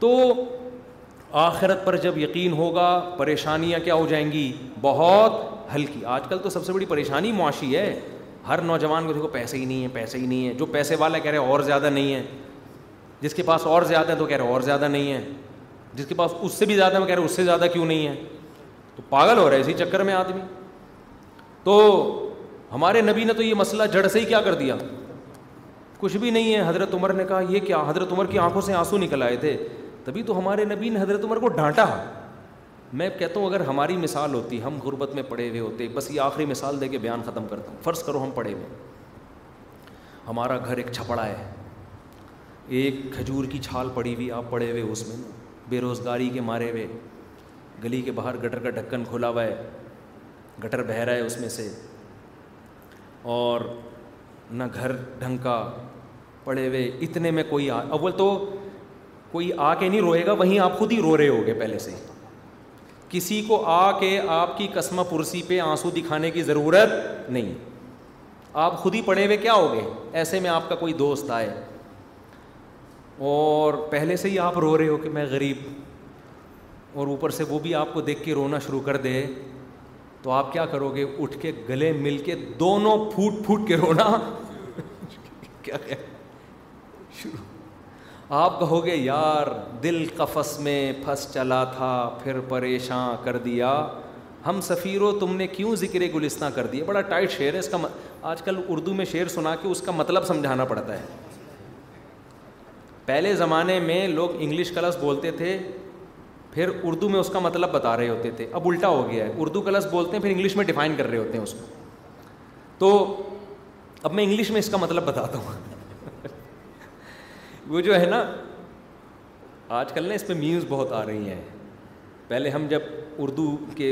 تو آخرت پر جب یقین ہوگا پریشانیاں کیا ہو جائیں گی بہت ہلکی آج کل تو سب سے بڑی پریشانی معاشی ہے ہر نوجوان کو دیکھو پیسے ہی نہیں ہیں پیسے ہی نہیں ہیں جو پیسے والا کہہ رہے اور زیادہ نہیں ہے جس کے پاس اور زیادہ ہے تو کہہ رہے اور زیادہ نہیں ہے جس کے پاس اس سے بھی زیادہ ہے وہ کہہ رہے اس سے زیادہ کیوں نہیں ہے تو پاگل ہو رہا ہے اسی چکر میں آدمی تو ہمارے نبی نے تو یہ مسئلہ جڑ سے ہی کیا کر دیا کچھ بھی نہیں ہے حضرت عمر نے کہا یہ کیا حضرت عمر کی آنکھوں سے آنسو نکل آئے تھے تبھی تو ہمارے نبی نے حضرت عمر کو ڈانٹا میں کہتا ہوں اگر ہماری مثال ہوتی ہم غربت میں پڑے ہوئے ہوتے بس یہ آخری مثال دے کے بیان ختم کرتا ہوں فرض کرو ہم پڑے ہوئے ہمارا گھر ایک چھپڑا ہے ایک کھجور کی چھال پڑی ہوئی آپ پڑے ہوئے اس میں بے روزگاری کے مارے ہوئے گلی کے باہر گٹر کا ڈھکن کھلا ہوا ہے گٹر بہہ ہے اس میں سے اور نہ گھر ڈھنگ کا پڑے ہوئے اتنے میں کوئی آ اول تو کوئی آ کے نہیں روئے گا وہیں آپ خود ہی رو رہے ہو گے پہلے سے کسی کو آ کے آپ کی قسمہ پرسی پہ آنسو دکھانے کی ضرورت نہیں آپ خود ہی پڑھے ہوئے کیا ہو گئے ایسے میں آپ کا کوئی دوست آئے اور پہلے سے ہی آپ رو رہے ہو کہ میں غریب اور اوپر سے وہ بھی آپ کو دیکھ کے رونا شروع کر دے تو آپ کیا کرو گے اٹھ کے گلے مل کے دونوں پھوٹ پھوٹ کے رونا کیا شروع آپ کہو گے یار دل قفس میں پھنس چلا تھا پھر پریشان کر دیا ہم سفیر تم نے کیوں ذکر گلستہ کر دیا بڑا ٹائٹ شعر ہے اس کا م... آج کل اردو میں شعر سنا کے اس کا مطلب سمجھانا پڑتا ہے پہلے زمانے میں لوگ انگلش کلس بولتے تھے پھر اردو میں اس کا مطلب بتا رہے ہوتے تھے اب الٹا ہو گیا ہے اردو کلس بولتے ہیں پھر انگلش میں ڈیفائن کر رہے ہوتے ہیں اس کو تو اب میں انگلش میں اس کا مطلب بتاتا ہوں وہ جو ہے نا آج کل نا اس پہ میمز بہت آ رہی ہیں پہلے ہم جب اردو کے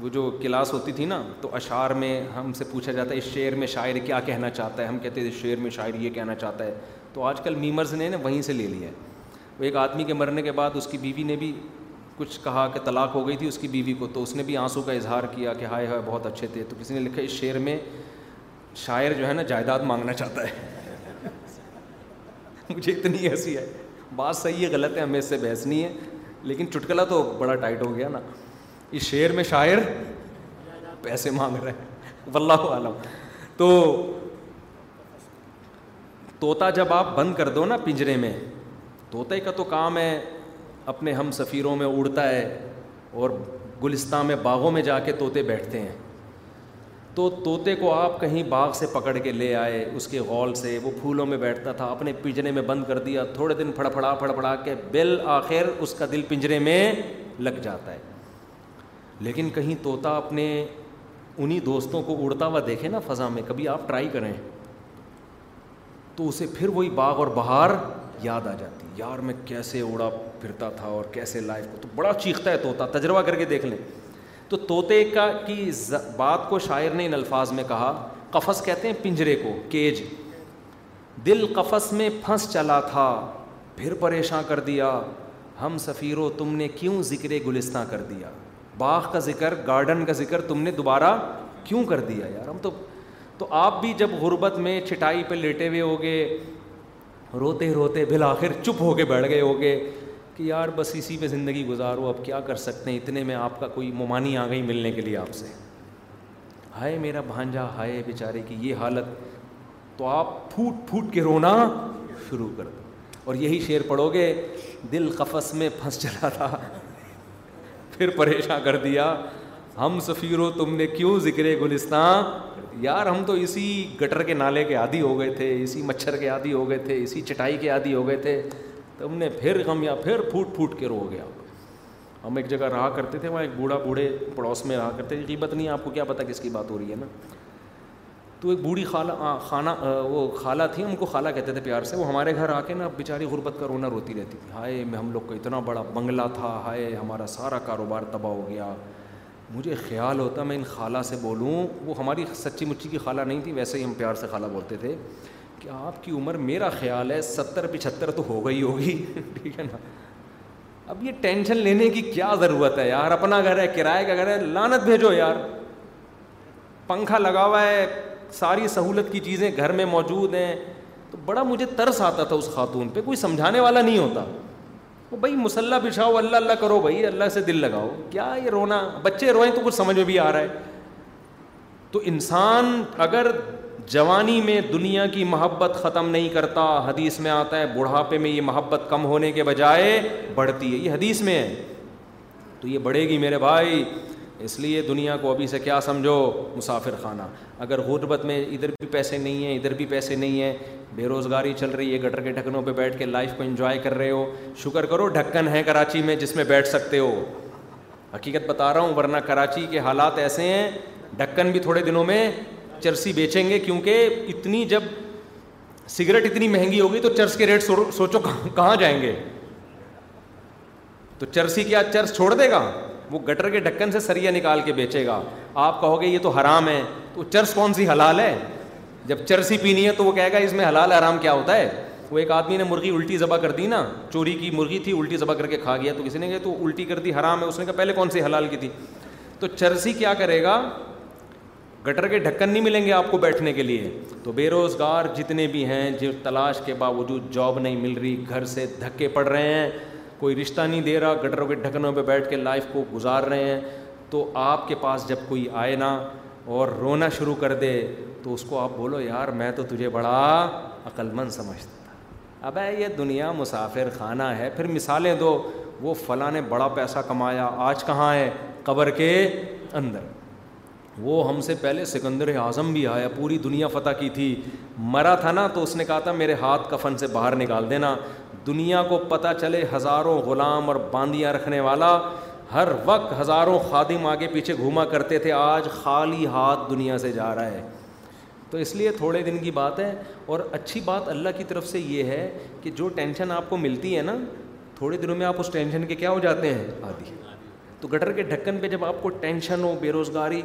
وہ جو کلاس ہوتی تھی نا تو اشعار میں ہم سے پوچھا جاتا ہے اس شعر میں شاعر کیا کہنا چاہتا ہے ہم کہتے ہیں اس شعر میں شاعر یہ کہنا چاہتا ہے تو آج کل میمرز نے نا وہیں سے لے لیا ہے وہ ایک آدمی کے مرنے کے بعد اس کی بیوی نے بھی کچھ کہا کہ طلاق ہو گئی تھی اس کی بیوی کو تو اس نے بھی آنسو کا اظہار کیا کہ ہائے ہائے بہت اچھے تھے تو کسی نے لکھا اس شعر میں شاعر جو ہے نا جائیداد مانگنا چاہتا ہے مجھے اتنی ہنسی ہے بات صحیح ہے غلط ہے ہمیں اس سے بحث نہیں ہے لیکن چٹکلا تو بڑا ٹائٹ ہو گیا نا اس شعر میں شاعر پیسے مانگ رہے ہیں واللہ عالم تو طوطا جب آپ بند کر دو نا پنجرے میں طوطے کا تو کام ہے اپنے ہم سفیروں میں اڑتا ہے اور گلستان میں باغوں میں جا کے طوطے بیٹھتے ہیں تو طوطے کو آپ کہیں باغ سے پکڑ کے لے آئے اس کے غول سے وہ پھولوں میں بیٹھتا تھا اپنے پنجرے میں بند کر دیا تھوڑے دن پھڑ پھڑا پھڑ پھڑا کے بل آخر اس کا دل پنجرے میں لگ جاتا ہے لیکن کہیں طوطا اپنے انہیں دوستوں کو اڑتا ہوا دیکھے نا فضا میں کبھی آپ ٹرائی کریں تو اسے پھر وہی باغ اور بہار یاد آ جاتی یار میں کیسے اڑا پھرتا تھا اور کیسے لائف تو بڑا چیختا ہے طوطا تجربہ کر کے دیکھ لیں تو طوطے کا کی بات کو شاعر نے ان الفاظ میں کہا قفس کہتے ہیں پنجرے کو کیج دل قفس میں پھنس چلا تھا پھر پریشان کر دیا ہم سفیرو تم نے کیوں ذکر گلستہ کر دیا باغ کا ذکر گارڈن کا ذکر تم نے دوبارہ کیوں کر دیا یار ہم تو تو آپ بھی جب غربت میں چٹائی پہ لیٹے ہوئے ہو گئے روتے روتے بالآخر چپ ہو کے بیٹھ گئے ہو گئے کہ یار بس اسی پہ زندگی گزارو اب کیا کر سکتے ہیں اتنے میں آپ کا کوئی ممانی آ گئی ملنے کے لیے آپ سے ہائے میرا بھانجا ہائے بیچارے کی یہ حالت تو آپ پھوٹ پھوٹ کے رونا شروع کر دو اور یہی شعر پڑھو گے دل قفس میں پھنس چلا تھا پھر پریشان کر دیا ہم سفیر ہو تم نے کیوں ذکر گلستان یار ہم تو اسی گٹر کے نالے کے عادی ہو گئے تھے اسی مچھر کے عادی ہو گئے تھے اسی چٹائی کے عادی ہو گئے تھے تم نے پھر غم یا پھر پھوٹ پھوٹ کے رو گیا ہم ایک جگہ رہا کرتے تھے وہاں ایک بوڑھا بوڑھے پڑوس میں رہا کرتے تھے غیبت نہیں آپ کو کیا پتہ کس کی بات ہو رہی ہے نا تو ایک بوڑھی خالہ خانہ وہ خالہ تھی ان کو خالہ کہتے تھے پیار سے وہ ہمارے گھر آ کے نا بیچاری غربت کا رونا روتی رہتی تھی ہائے میں ہم لوگ کا اتنا بڑا بنگلہ تھا ہائے ہمارا سارا کاروبار تباہ ہو گیا مجھے خیال ہوتا میں ان خالہ سے بولوں وہ ہماری سچی مچی کی خالہ نہیں تھی ویسے ہی ہم پیار سے خالہ بولتے تھے کہ آپ کی عمر میرا خیال ہے ستر پچہتر تو ہو گئی ہوگی ٹھیک ہے نا اب یہ ٹینشن لینے کی کیا ضرورت ہے یار اپنا گھر ہے کرائے کا گھر ہے لانت بھیجو یار پنکھا لگا ہوا ہے ساری سہولت کی چیزیں گھر میں موجود ہیں تو بڑا مجھے ترس آتا تھا اس خاتون پہ کوئی سمجھانے والا نہیں ہوتا وہ بھائی مسلح بچھاؤ اللہ اللہ کرو بھائی اللہ سے دل لگاؤ کیا یہ رونا بچے روئیں تو کچھ سمجھ میں بھی آ رہا ہے تو انسان اگر جوانی میں دنیا کی محبت ختم نہیں کرتا حدیث میں آتا ہے بڑھاپے میں یہ محبت کم ہونے کے بجائے بڑھتی ہے یہ حدیث میں ہے تو یہ بڑھے گی میرے بھائی اس لیے دنیا کو ابھی سے کیا سمجھو مسافر خانہ اگر غربت میں ادھر بھی پیسے نہیں ہیں ادھر بھی پیسے نہیں ہیں بے روزگاری چل رہی ہے گٹر کے ڈھکنوں پہ بیٹھ کے لائف کو انجوائے کر رہے ہو شکر کرو ڈھکن ہے کراچی میں جس میں بیٹھ سکتے ہو حقیقت بتا رہا ہوں ورنہ کراچی کے حالات ایسے ہیں ڈھکن بھی تھوڑے دنوں میں چرسی بیچیں گے کیونکہ اتنی جب سگریٹ اتنی مہنگی ہوگی تو چرس کے ریٹ سوچو کہاں جائیں گے تو چرسی کیا چرس چھوڑ دے گا وہ گٹر کے ڈھکن سے سریا نکال کے بیچے گا آپ کہو گے یہ تو حرام ہے تو چرس کون سی حلال ہے جب چرسی پینی ہے تو وہ کہے گا اس میں حلال حرام کیا ہوتا ہے وہ ایک آدمی نے مرغی الٹی ذبح کر دی نا چوری کی مرغی تھی الٹی ذبح کر کے کھا گیا تو کسی نے کہا تو الٹی کر دی حرام ہے اس نے کہا پہلے کون سی حلال کی تھی تو چرسی کیا کرے گا گٹر کے ڈھکن نہیں ملیں گے آپ کو بیٹھنے کے لیے تو بے روزگار جتنے بھی ہیں جو تلاش کے باوجود جاب نہیں مل رہی گھر سے دھکے پڑ رہے ہیں کوئی رشتہ نہیں دے رہا گٹروں کے ڈھکنوں پہ بیٹھ کے لائف کو گزار رہے ہیں تو آپ کے پاس جب کوئی آئے نا اور رونا شروع کر دے تو اس کو آپ بولو یار میں تو تجھے بڑا عقل مند سمجھتا تھا ہے یہ دنیا مسافر خانہ ہے پھر مثالیں دو وہ فلاں نے بڑا پیسہ کمایا آج کہاں ہے قبر کے اندر وہ ہم سے پہلے سکندر اعظم بھی آیا پوری دنیا فتح کی تھی مرا تھا نا تو اس نے کہا تھا میرے ہاتھ کفن سے باہر نکال دینا دنیا کو پتہ چلے ہزاروں غلام اور باندیاں رکھنے والا ہر وقت ہزاروں خادم آگے پیچھے گھوما کرتے تھے آج خالی ہاتھ دنیا سے جا رہا ہے تو اس لیے تھوڑے دن کی بات ہے اور اچھی بات اللہ کی طرف سے یہ ہے کہ جو ٹینشن آپ کو ملتی ہے نا تھوڑے دنوں میں آپ اس ٹینشن کے کیا ہو جاتے ہیں آدھی تو گٹر کے ڈھکن پہ جب آپ کو ٹینشن ہو بے روزگاری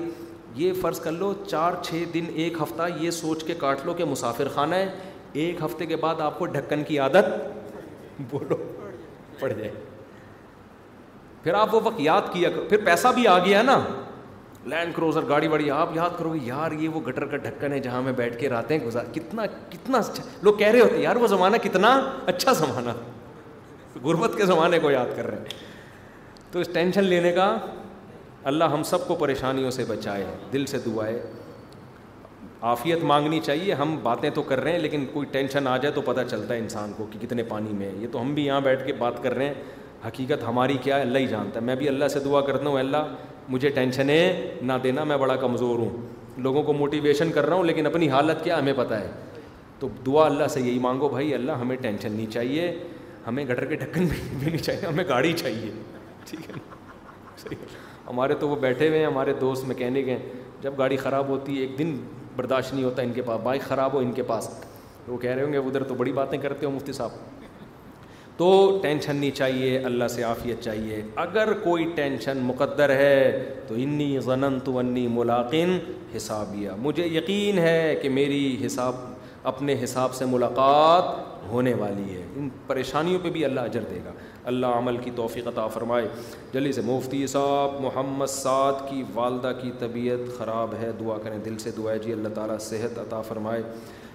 یہ فرض کر لو چار چھ دن ایک ہفتہ یہ سوچ کے کاٹ لو کہ مسافر خانہ ہے ایک ہفتے کے بعد آپ کو ڈھکن کی عادت بولو پڑ جائے پھر آپ وہ وقت یاد کیا پھر پیسہ بھی آ گیا نا لینڈ کروزر گاڑی واڑی آپ یاد کرو گے یار یہ وہ گٹر کا ڈھکن ہے جہاں میں بیٹھ کے راتیں گزار کتنا کتنا اچھا لوگ کہہ رہے ہوتے یار وہ زمانہ کتنا اچھا زمانہ غربت کے زمانے کو یاد کر رہے ہیں تو اس ٹینشن لینے کا اللہ ہم سب کو پریشانیوں سے بچائے دل سے دعائے عافیت مانگنی چاہیے ہم باتیں تو کر رہے ہیں لیکن کوئی ٹینشن آ جائے تو پتہ چلتا ہے انسان کو کہ کتنے پانی میں ہے یہ تو ہم بھی یہاں بیٹھ کے بات کر رہے ہیں حقیقت ہماری کیا ہے اللہ ہی جانتا ہے میں بھی اللہ سے دعا کرتا ہوں اللہ مجھے ٹینشن ہے نہ دینا میں بڑا کمزور ہوں لوگوں کو موٹیویشن کر رہا ہوں لیکن اپنی حالت کیا ہمیں پتہ ہے تو دعا اللہ سے یہی مانگو بھائی اللہ ہمیں ٹینشن نہیں چاہیے ہمیں گٹر کے ڈھکن بھی نہیں چاہیے ہمیں گاڑی چاہیے ٹھیک ہے صحیح ہمارے تو وہ بیٹھے ہوئے ہیں ہمارے دوست مکینک ہیں جب گاڑی خراب ہوتی ہے ایک دن برداشت نہیں ہوتا ان کے پاس بائک خراب ہو ان کے پاس وہ کہہ رہے ہوں گے ادھر تو بڑی باتیں کرتے ہو مفتی صاحب تو ٹینشن نہیں چاہیے اللہ سے عافیت چاہیے اگر کوئی ٹینشن مقدر ہے تو انی غنن تو انی ملاقن حسابیہ مجھے یقین ہے کہ میری حساب اپنے حساب سے ملاقات ہونے والی ہے ان پریشانیوں پہ بھی اللہ اجر دے گا اللہ عمل کی توفیق عطا فرمائے جلدی سے مفتی صاحب محمد سعد کی والدہ کی طبیعت خراب ہے دعا کریں دل سے دعا جی اللہ تعالیٰ صحت عطا فرمائے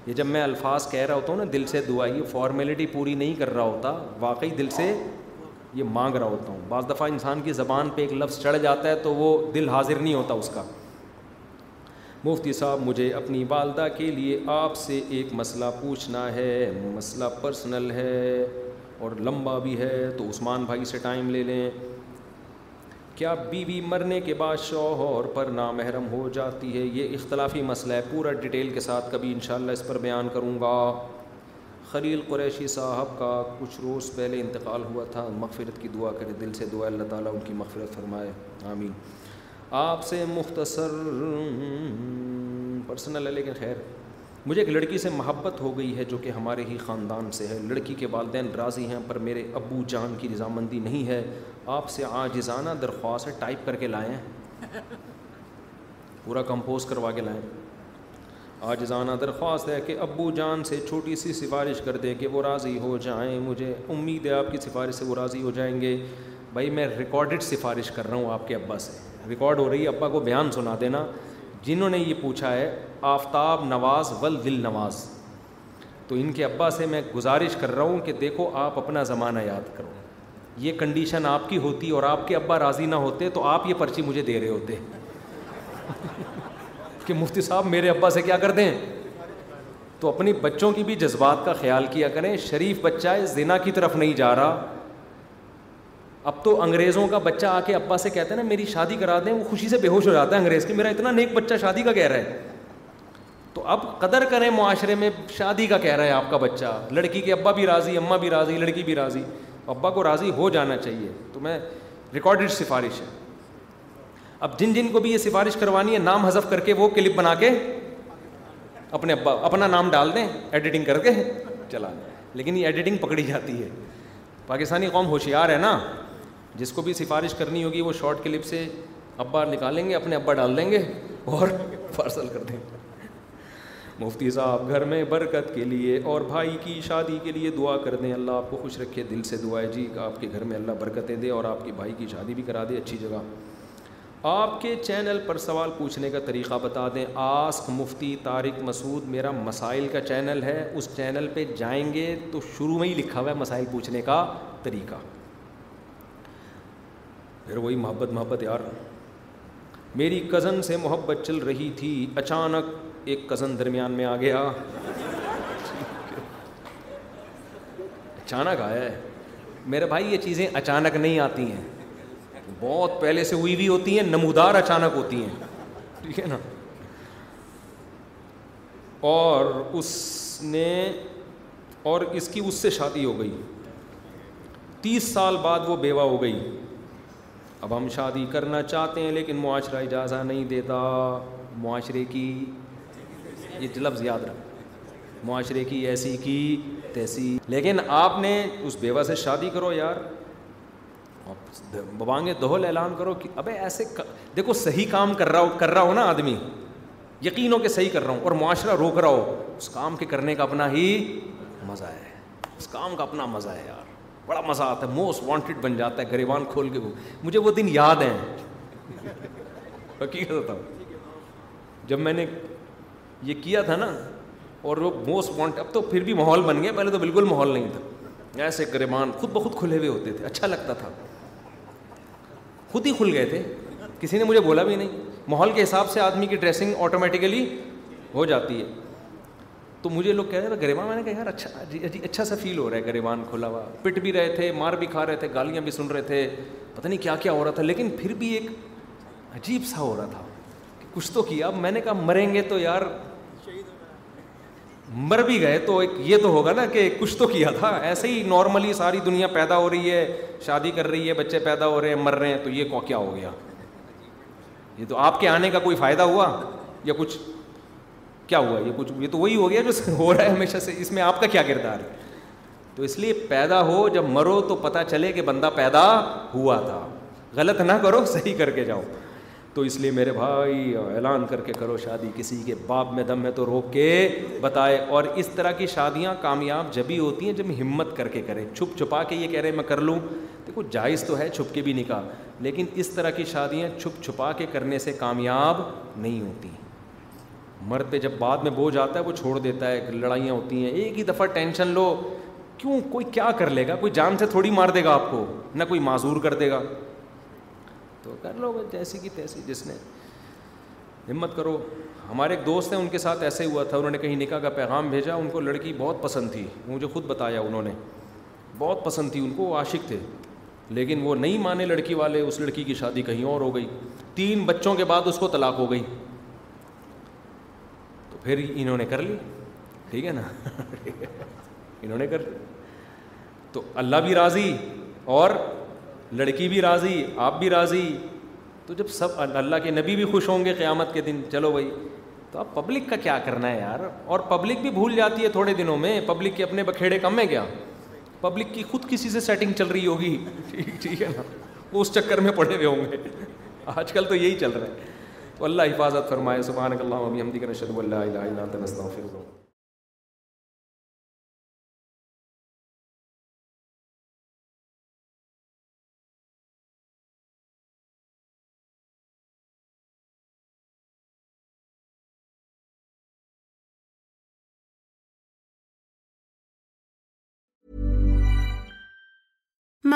یہ جب میں الفاظ کہہ رہا ہوتا ہوں نا دل سے دعا یہ فارمیلٹی پوری نہیں کر رہا ہوتا واقعی دل سے یہ مانگ رہا ہوتا ہوں بعض دفعہ انسان کی زبان پہ ایک لفظ چڑھ جاتا ہے تو وہ دل حاضر نہیں ہوتا اس کا مفتی صاحب مجھے اپنی والدہ کے لیے آپ سے ایک مسئلہ پوچھنا ہے مسئلہ پرسنل ہے اور لمبا بھی ہے تو عثمان بھائی سے ٹائم لے لیں کیا بیوی مرنے کے بعد شوہر پر نامحرم ہو جاتی ہے یہ اختلافی مسئلہ ہے پورا ڈیٹیل کے ساتھ کبھی انشاءاللہ اس پر بیان کروں گا خلیل قریشی صاحب کا کچھ روز پہلے انتقال ہوا تھا مغفرت کی دعا کرے دل سے دعا اللہ تعالیٰ ان کی مغفرت فرمائے آمین آپ سے مختصر پرسنل ہے لیکن خیر مجھے ایک لڑکی سے محبت ہو گئی ہے جو کہ ہمارے ہی خاندان سے ہے لڑکی کے والدین راضی ہیں پر میرے ابو جان کی رضامندی نہیں ہے آپ سے آجزانہ درخواست ہے ٹائپ کر کے لائیں پورا کمپوز کروا کے لائیں آجزانہ درخواست ہے کہ ابو جان سے چھوٹی سی سفارش کر دیں کہ وہ راضی ہو جائیں مجھے امید ہے آپ کی سفارش سے وہ راضی ہو جائیں گے بھائی میں ریکارڈڈ سفارش کر رہا ہوں آپ کے ابا سے ریکارڈ ہو رہی ہے ابا کو بیان سنا دینا جنہوں نے یہ پوچھا ہے آفتاب نواز ول دل نواز تو ان کے ابا سے میں گزارش کر رہا ہوں کہ دیکھو آپ اپنا زمانہ یاد کرو یہ کنڈیشن آپ کی ہوتی اور آپ کے ابا راضی نہ ہوتے تو آپ یہ پرچی مجھے دے رہے ہوتے کہ مفتی صاحب میرے ابا سے کیا کر دیں تو اپنے بچوں کی بھی جذبات کا خیال کیا کریں شریف بچہ زنا کی طرف نہیں جا رہا اب تو انگریزوں کا بچہ آ کے ابا سے کہتے ہیں نا میری شادی کرا دیں وہ خوشی سے بے ہوش ہو جاتا ہے انگریز کی میرا اتنا نیک بچہ شادی کا کہہ رہا ہے تو اب قدر کریں معاشرے میں شادی کا کہہ رہا ہے آپ کا بچہ لڑکی کے ابا بھی راضی اماں بھی راضی لڑکی بھی راضی ابا کو راضی ہو جانا چاہیے تو میں ریکارڈڈ سفارش ہے اب جن جن کو بھی یہ سفارش کروانی ہے نام حذف کر کے وہ کلپ بنا کے اپنے ابا اپنا نام ڈال دیں ایڈیٹنگ کر کے چلا دیں لیکن یہ ایڈیٹنگ پکڑی جاتی ہے پاکستانی قوم ہوشیار ہے نا جس کو بھی سفارش کرنی ہوگی وہ شارٹ کلپ سے ابا نکالیں گے اپنے ابا ڈال دیں گے اور پارسل کر دیں گے مفتی صاحب گھر میں برکت کے لیے اور بھائی کی شادی کے لیے دعا کر دیں اللہ آپ کو خوش رکھے دل سے دعا ہے جی آپ کے گھر میں اللہ برکتیں دے اور آپ کے بھائی کی شادی بھی کرا دے اچھی جگہ آپ کے چینل پر سوال پوچھنے کا طریقہ بتا دیں آسک مفتی طارق مسعود میرا مسائل کا چینل ہے اس چینل پہ جائیں گے تو شروع میں ہی لکھا ہوا ہے مسائل پوچھنے کا طریقہ پھر وہی محبت محبت یار میری کزن سے محبت چل رہی تھی اچانک ایک کزن درمیان میں آ گیا اچانک آیا ہے میرے بھائی یہ چیزیں اچانک نہیں آتی ہیں بہت پہلے سے ہوئی بھی ہوتی ہیں نمودار اچانک ہوتی ہیں ٹھیک ہے نا اور اس نے اور اس کی اس سے شادی ہو گئی تیس سال بعد وہ بیوہ ہو گئی اب ہم شادی کرنا چاہتے ہیں لیکن معاشرہ اجازت نہیں دیتا معاشرے کی یہ لفظ یاد رکھ معاشرے کی ایسی کی تیسی لیکن آپ نے اس بیوہ سے شادی کرو یار بانگے دہل اعلان کرو کہ ابے ایسے دیکھو صحیح کام کر رہا ہو کر رہا ہو نا آدمی یقین ہو کہ صحیح کر رہا ہوں اور معاشرہ روک رہا ہو اس کام کے کرنے کا اپنا ہی مزہ ہے اس کام کا اپنا مزہ ہے یار بڑا مزہ آتا ہے موسٹ وانٹیڈ بن جاتا ہے گریبان کھول کے وہ مجھے وہ دن یاد ہیں حقیقت جب میں نے یہ کیا تھا نا اور وہ موسٹ وانٹ اب تو پھر بھی ماحول بن گیا پہلے تو بالکل ماحول نہیں تھا ایسے گریبان خود بخود کھلے ہوئے ہوتے تھے اچھا لگتا تھا خود ہی کھل گئے تھے کسی نے مجھے بولا بھی نہیں ماحول کے حساب سے آدمی کی ڈریسنگ آٹومیٹیکلی ہو جاتی ہے تو مجھے لوگ کہہ رہے ہیں گریوان میں نے کہا یار اچھا جی، جی، اچھا سا فیل ہو رہا ہے گریبان کھلا ہوا پٹ بھی رہے تھے مار بھی کھا رہے تھے گالیاں بھی سن رہے تھے پتہ نہیں کیا کیا ہو رہا تھا لیکن پھر بھی ایک عجیب سا ہو رہا تھا کہ کچھ تو کیا اب میں نے کہا مریں گے تو یار مر بھی گئے تو ایک یہ تو ہوگا نا کہ کچھ تو کیا تھا ایسے ہی نارملی ساری دنیا پیدا ہو رہی ہے شادی کر رہی ہے بچے پیدا ہو رہے ہیں مر رہے ہیں تو یہ کیا ہو گیا یہ تو آپ کے آنے کا کوئی فائدہ ہوا یا کچھ کیا ہوا یہ کچھ یہ تو وہی ہو گیا جو ہو رہا ہے ہمیشہ سے اس میں آپ کا کیا کردار ہے تو اس لیے پیدا ہو جب مرو تو پتہ چلے کہ بندہ پیدا ہوا تھا غلط نہ کرو صحیح کر کے جاؤ تو اس لیے میرے بھائی اعلان کر کے کرو شادی کسی کے باپ میں دم ہے تو روک کے بتائے اور اس طرح کی شادیاں کامیاب جبھی ہوتی ہیں جب ہمت کر کے کریں چھپ چھپا کے یہ کہہ رہے ہیں میں کر لوں دیکھو جائز تو ہے چھپ کے بھی نکاح لیکن اس طرح کی شادیاں چھپ چھپا کے کرنے سے کامیاب نہیں ہیں مرد پہ جب بعد میں بوجھ آتا ہے وہ چھوڑ دیتا ہے لڑائیاں ہوتی ہیں ایک ہی دفعہ ٹینشن لو کیوں کوئی کیا کر لے گا کوئی جان سے تھوڑی مار دے گا آپ کو نہ کوئی معذور کر دے گا تو کر لو گے جیسی کی تیسی جس نے ہمت کرو ہمارے ایک دوست ہیں ان کے ساتھ ایسے ہوا تھا انہوں نے کہیں نکاح کا پیغام بھیجا ان کو لڑکی بہت پسند تھی مجھے خود بتایا انہوں نے بہت پسند تھی ان کو وہ عاشق تھے لیکن وہ نہیں مانے لڑکی والے اس لڑکی کی شادی کہیں اور ہو گئی تین بچوں کے بعد اس کو طلاق ہو گئی پھر انہوں نے کر لی ٹھیک ہے نا انہوں نے کر لی تو اللہ بھی راضی اور لڑکی بھی راضی آپ بھی راضی تو جب سب اللہ کے نبی بھی خوش ہوں گے قیامت کے دن چلو بھائی تو اب پبلک کا کیا کرنا ہے یار اور پبلک بھی بھول جاتی ہے تھوڑے دنوں میں پبلک کے اپنے بکھیڑے کم ہیں کیا پبلک کی خود کسی سے سیٹنگ چل رہی ہوگی ٹھیک ہے نا وہ اس چکر میں پڑے ہوئے ہوں گے آج کل تو یہی چل رہا ہے تو اللہ حفاظت فرمائے صبح اللہ ابھی ہم نے شبو اللہ اللہ تمستوں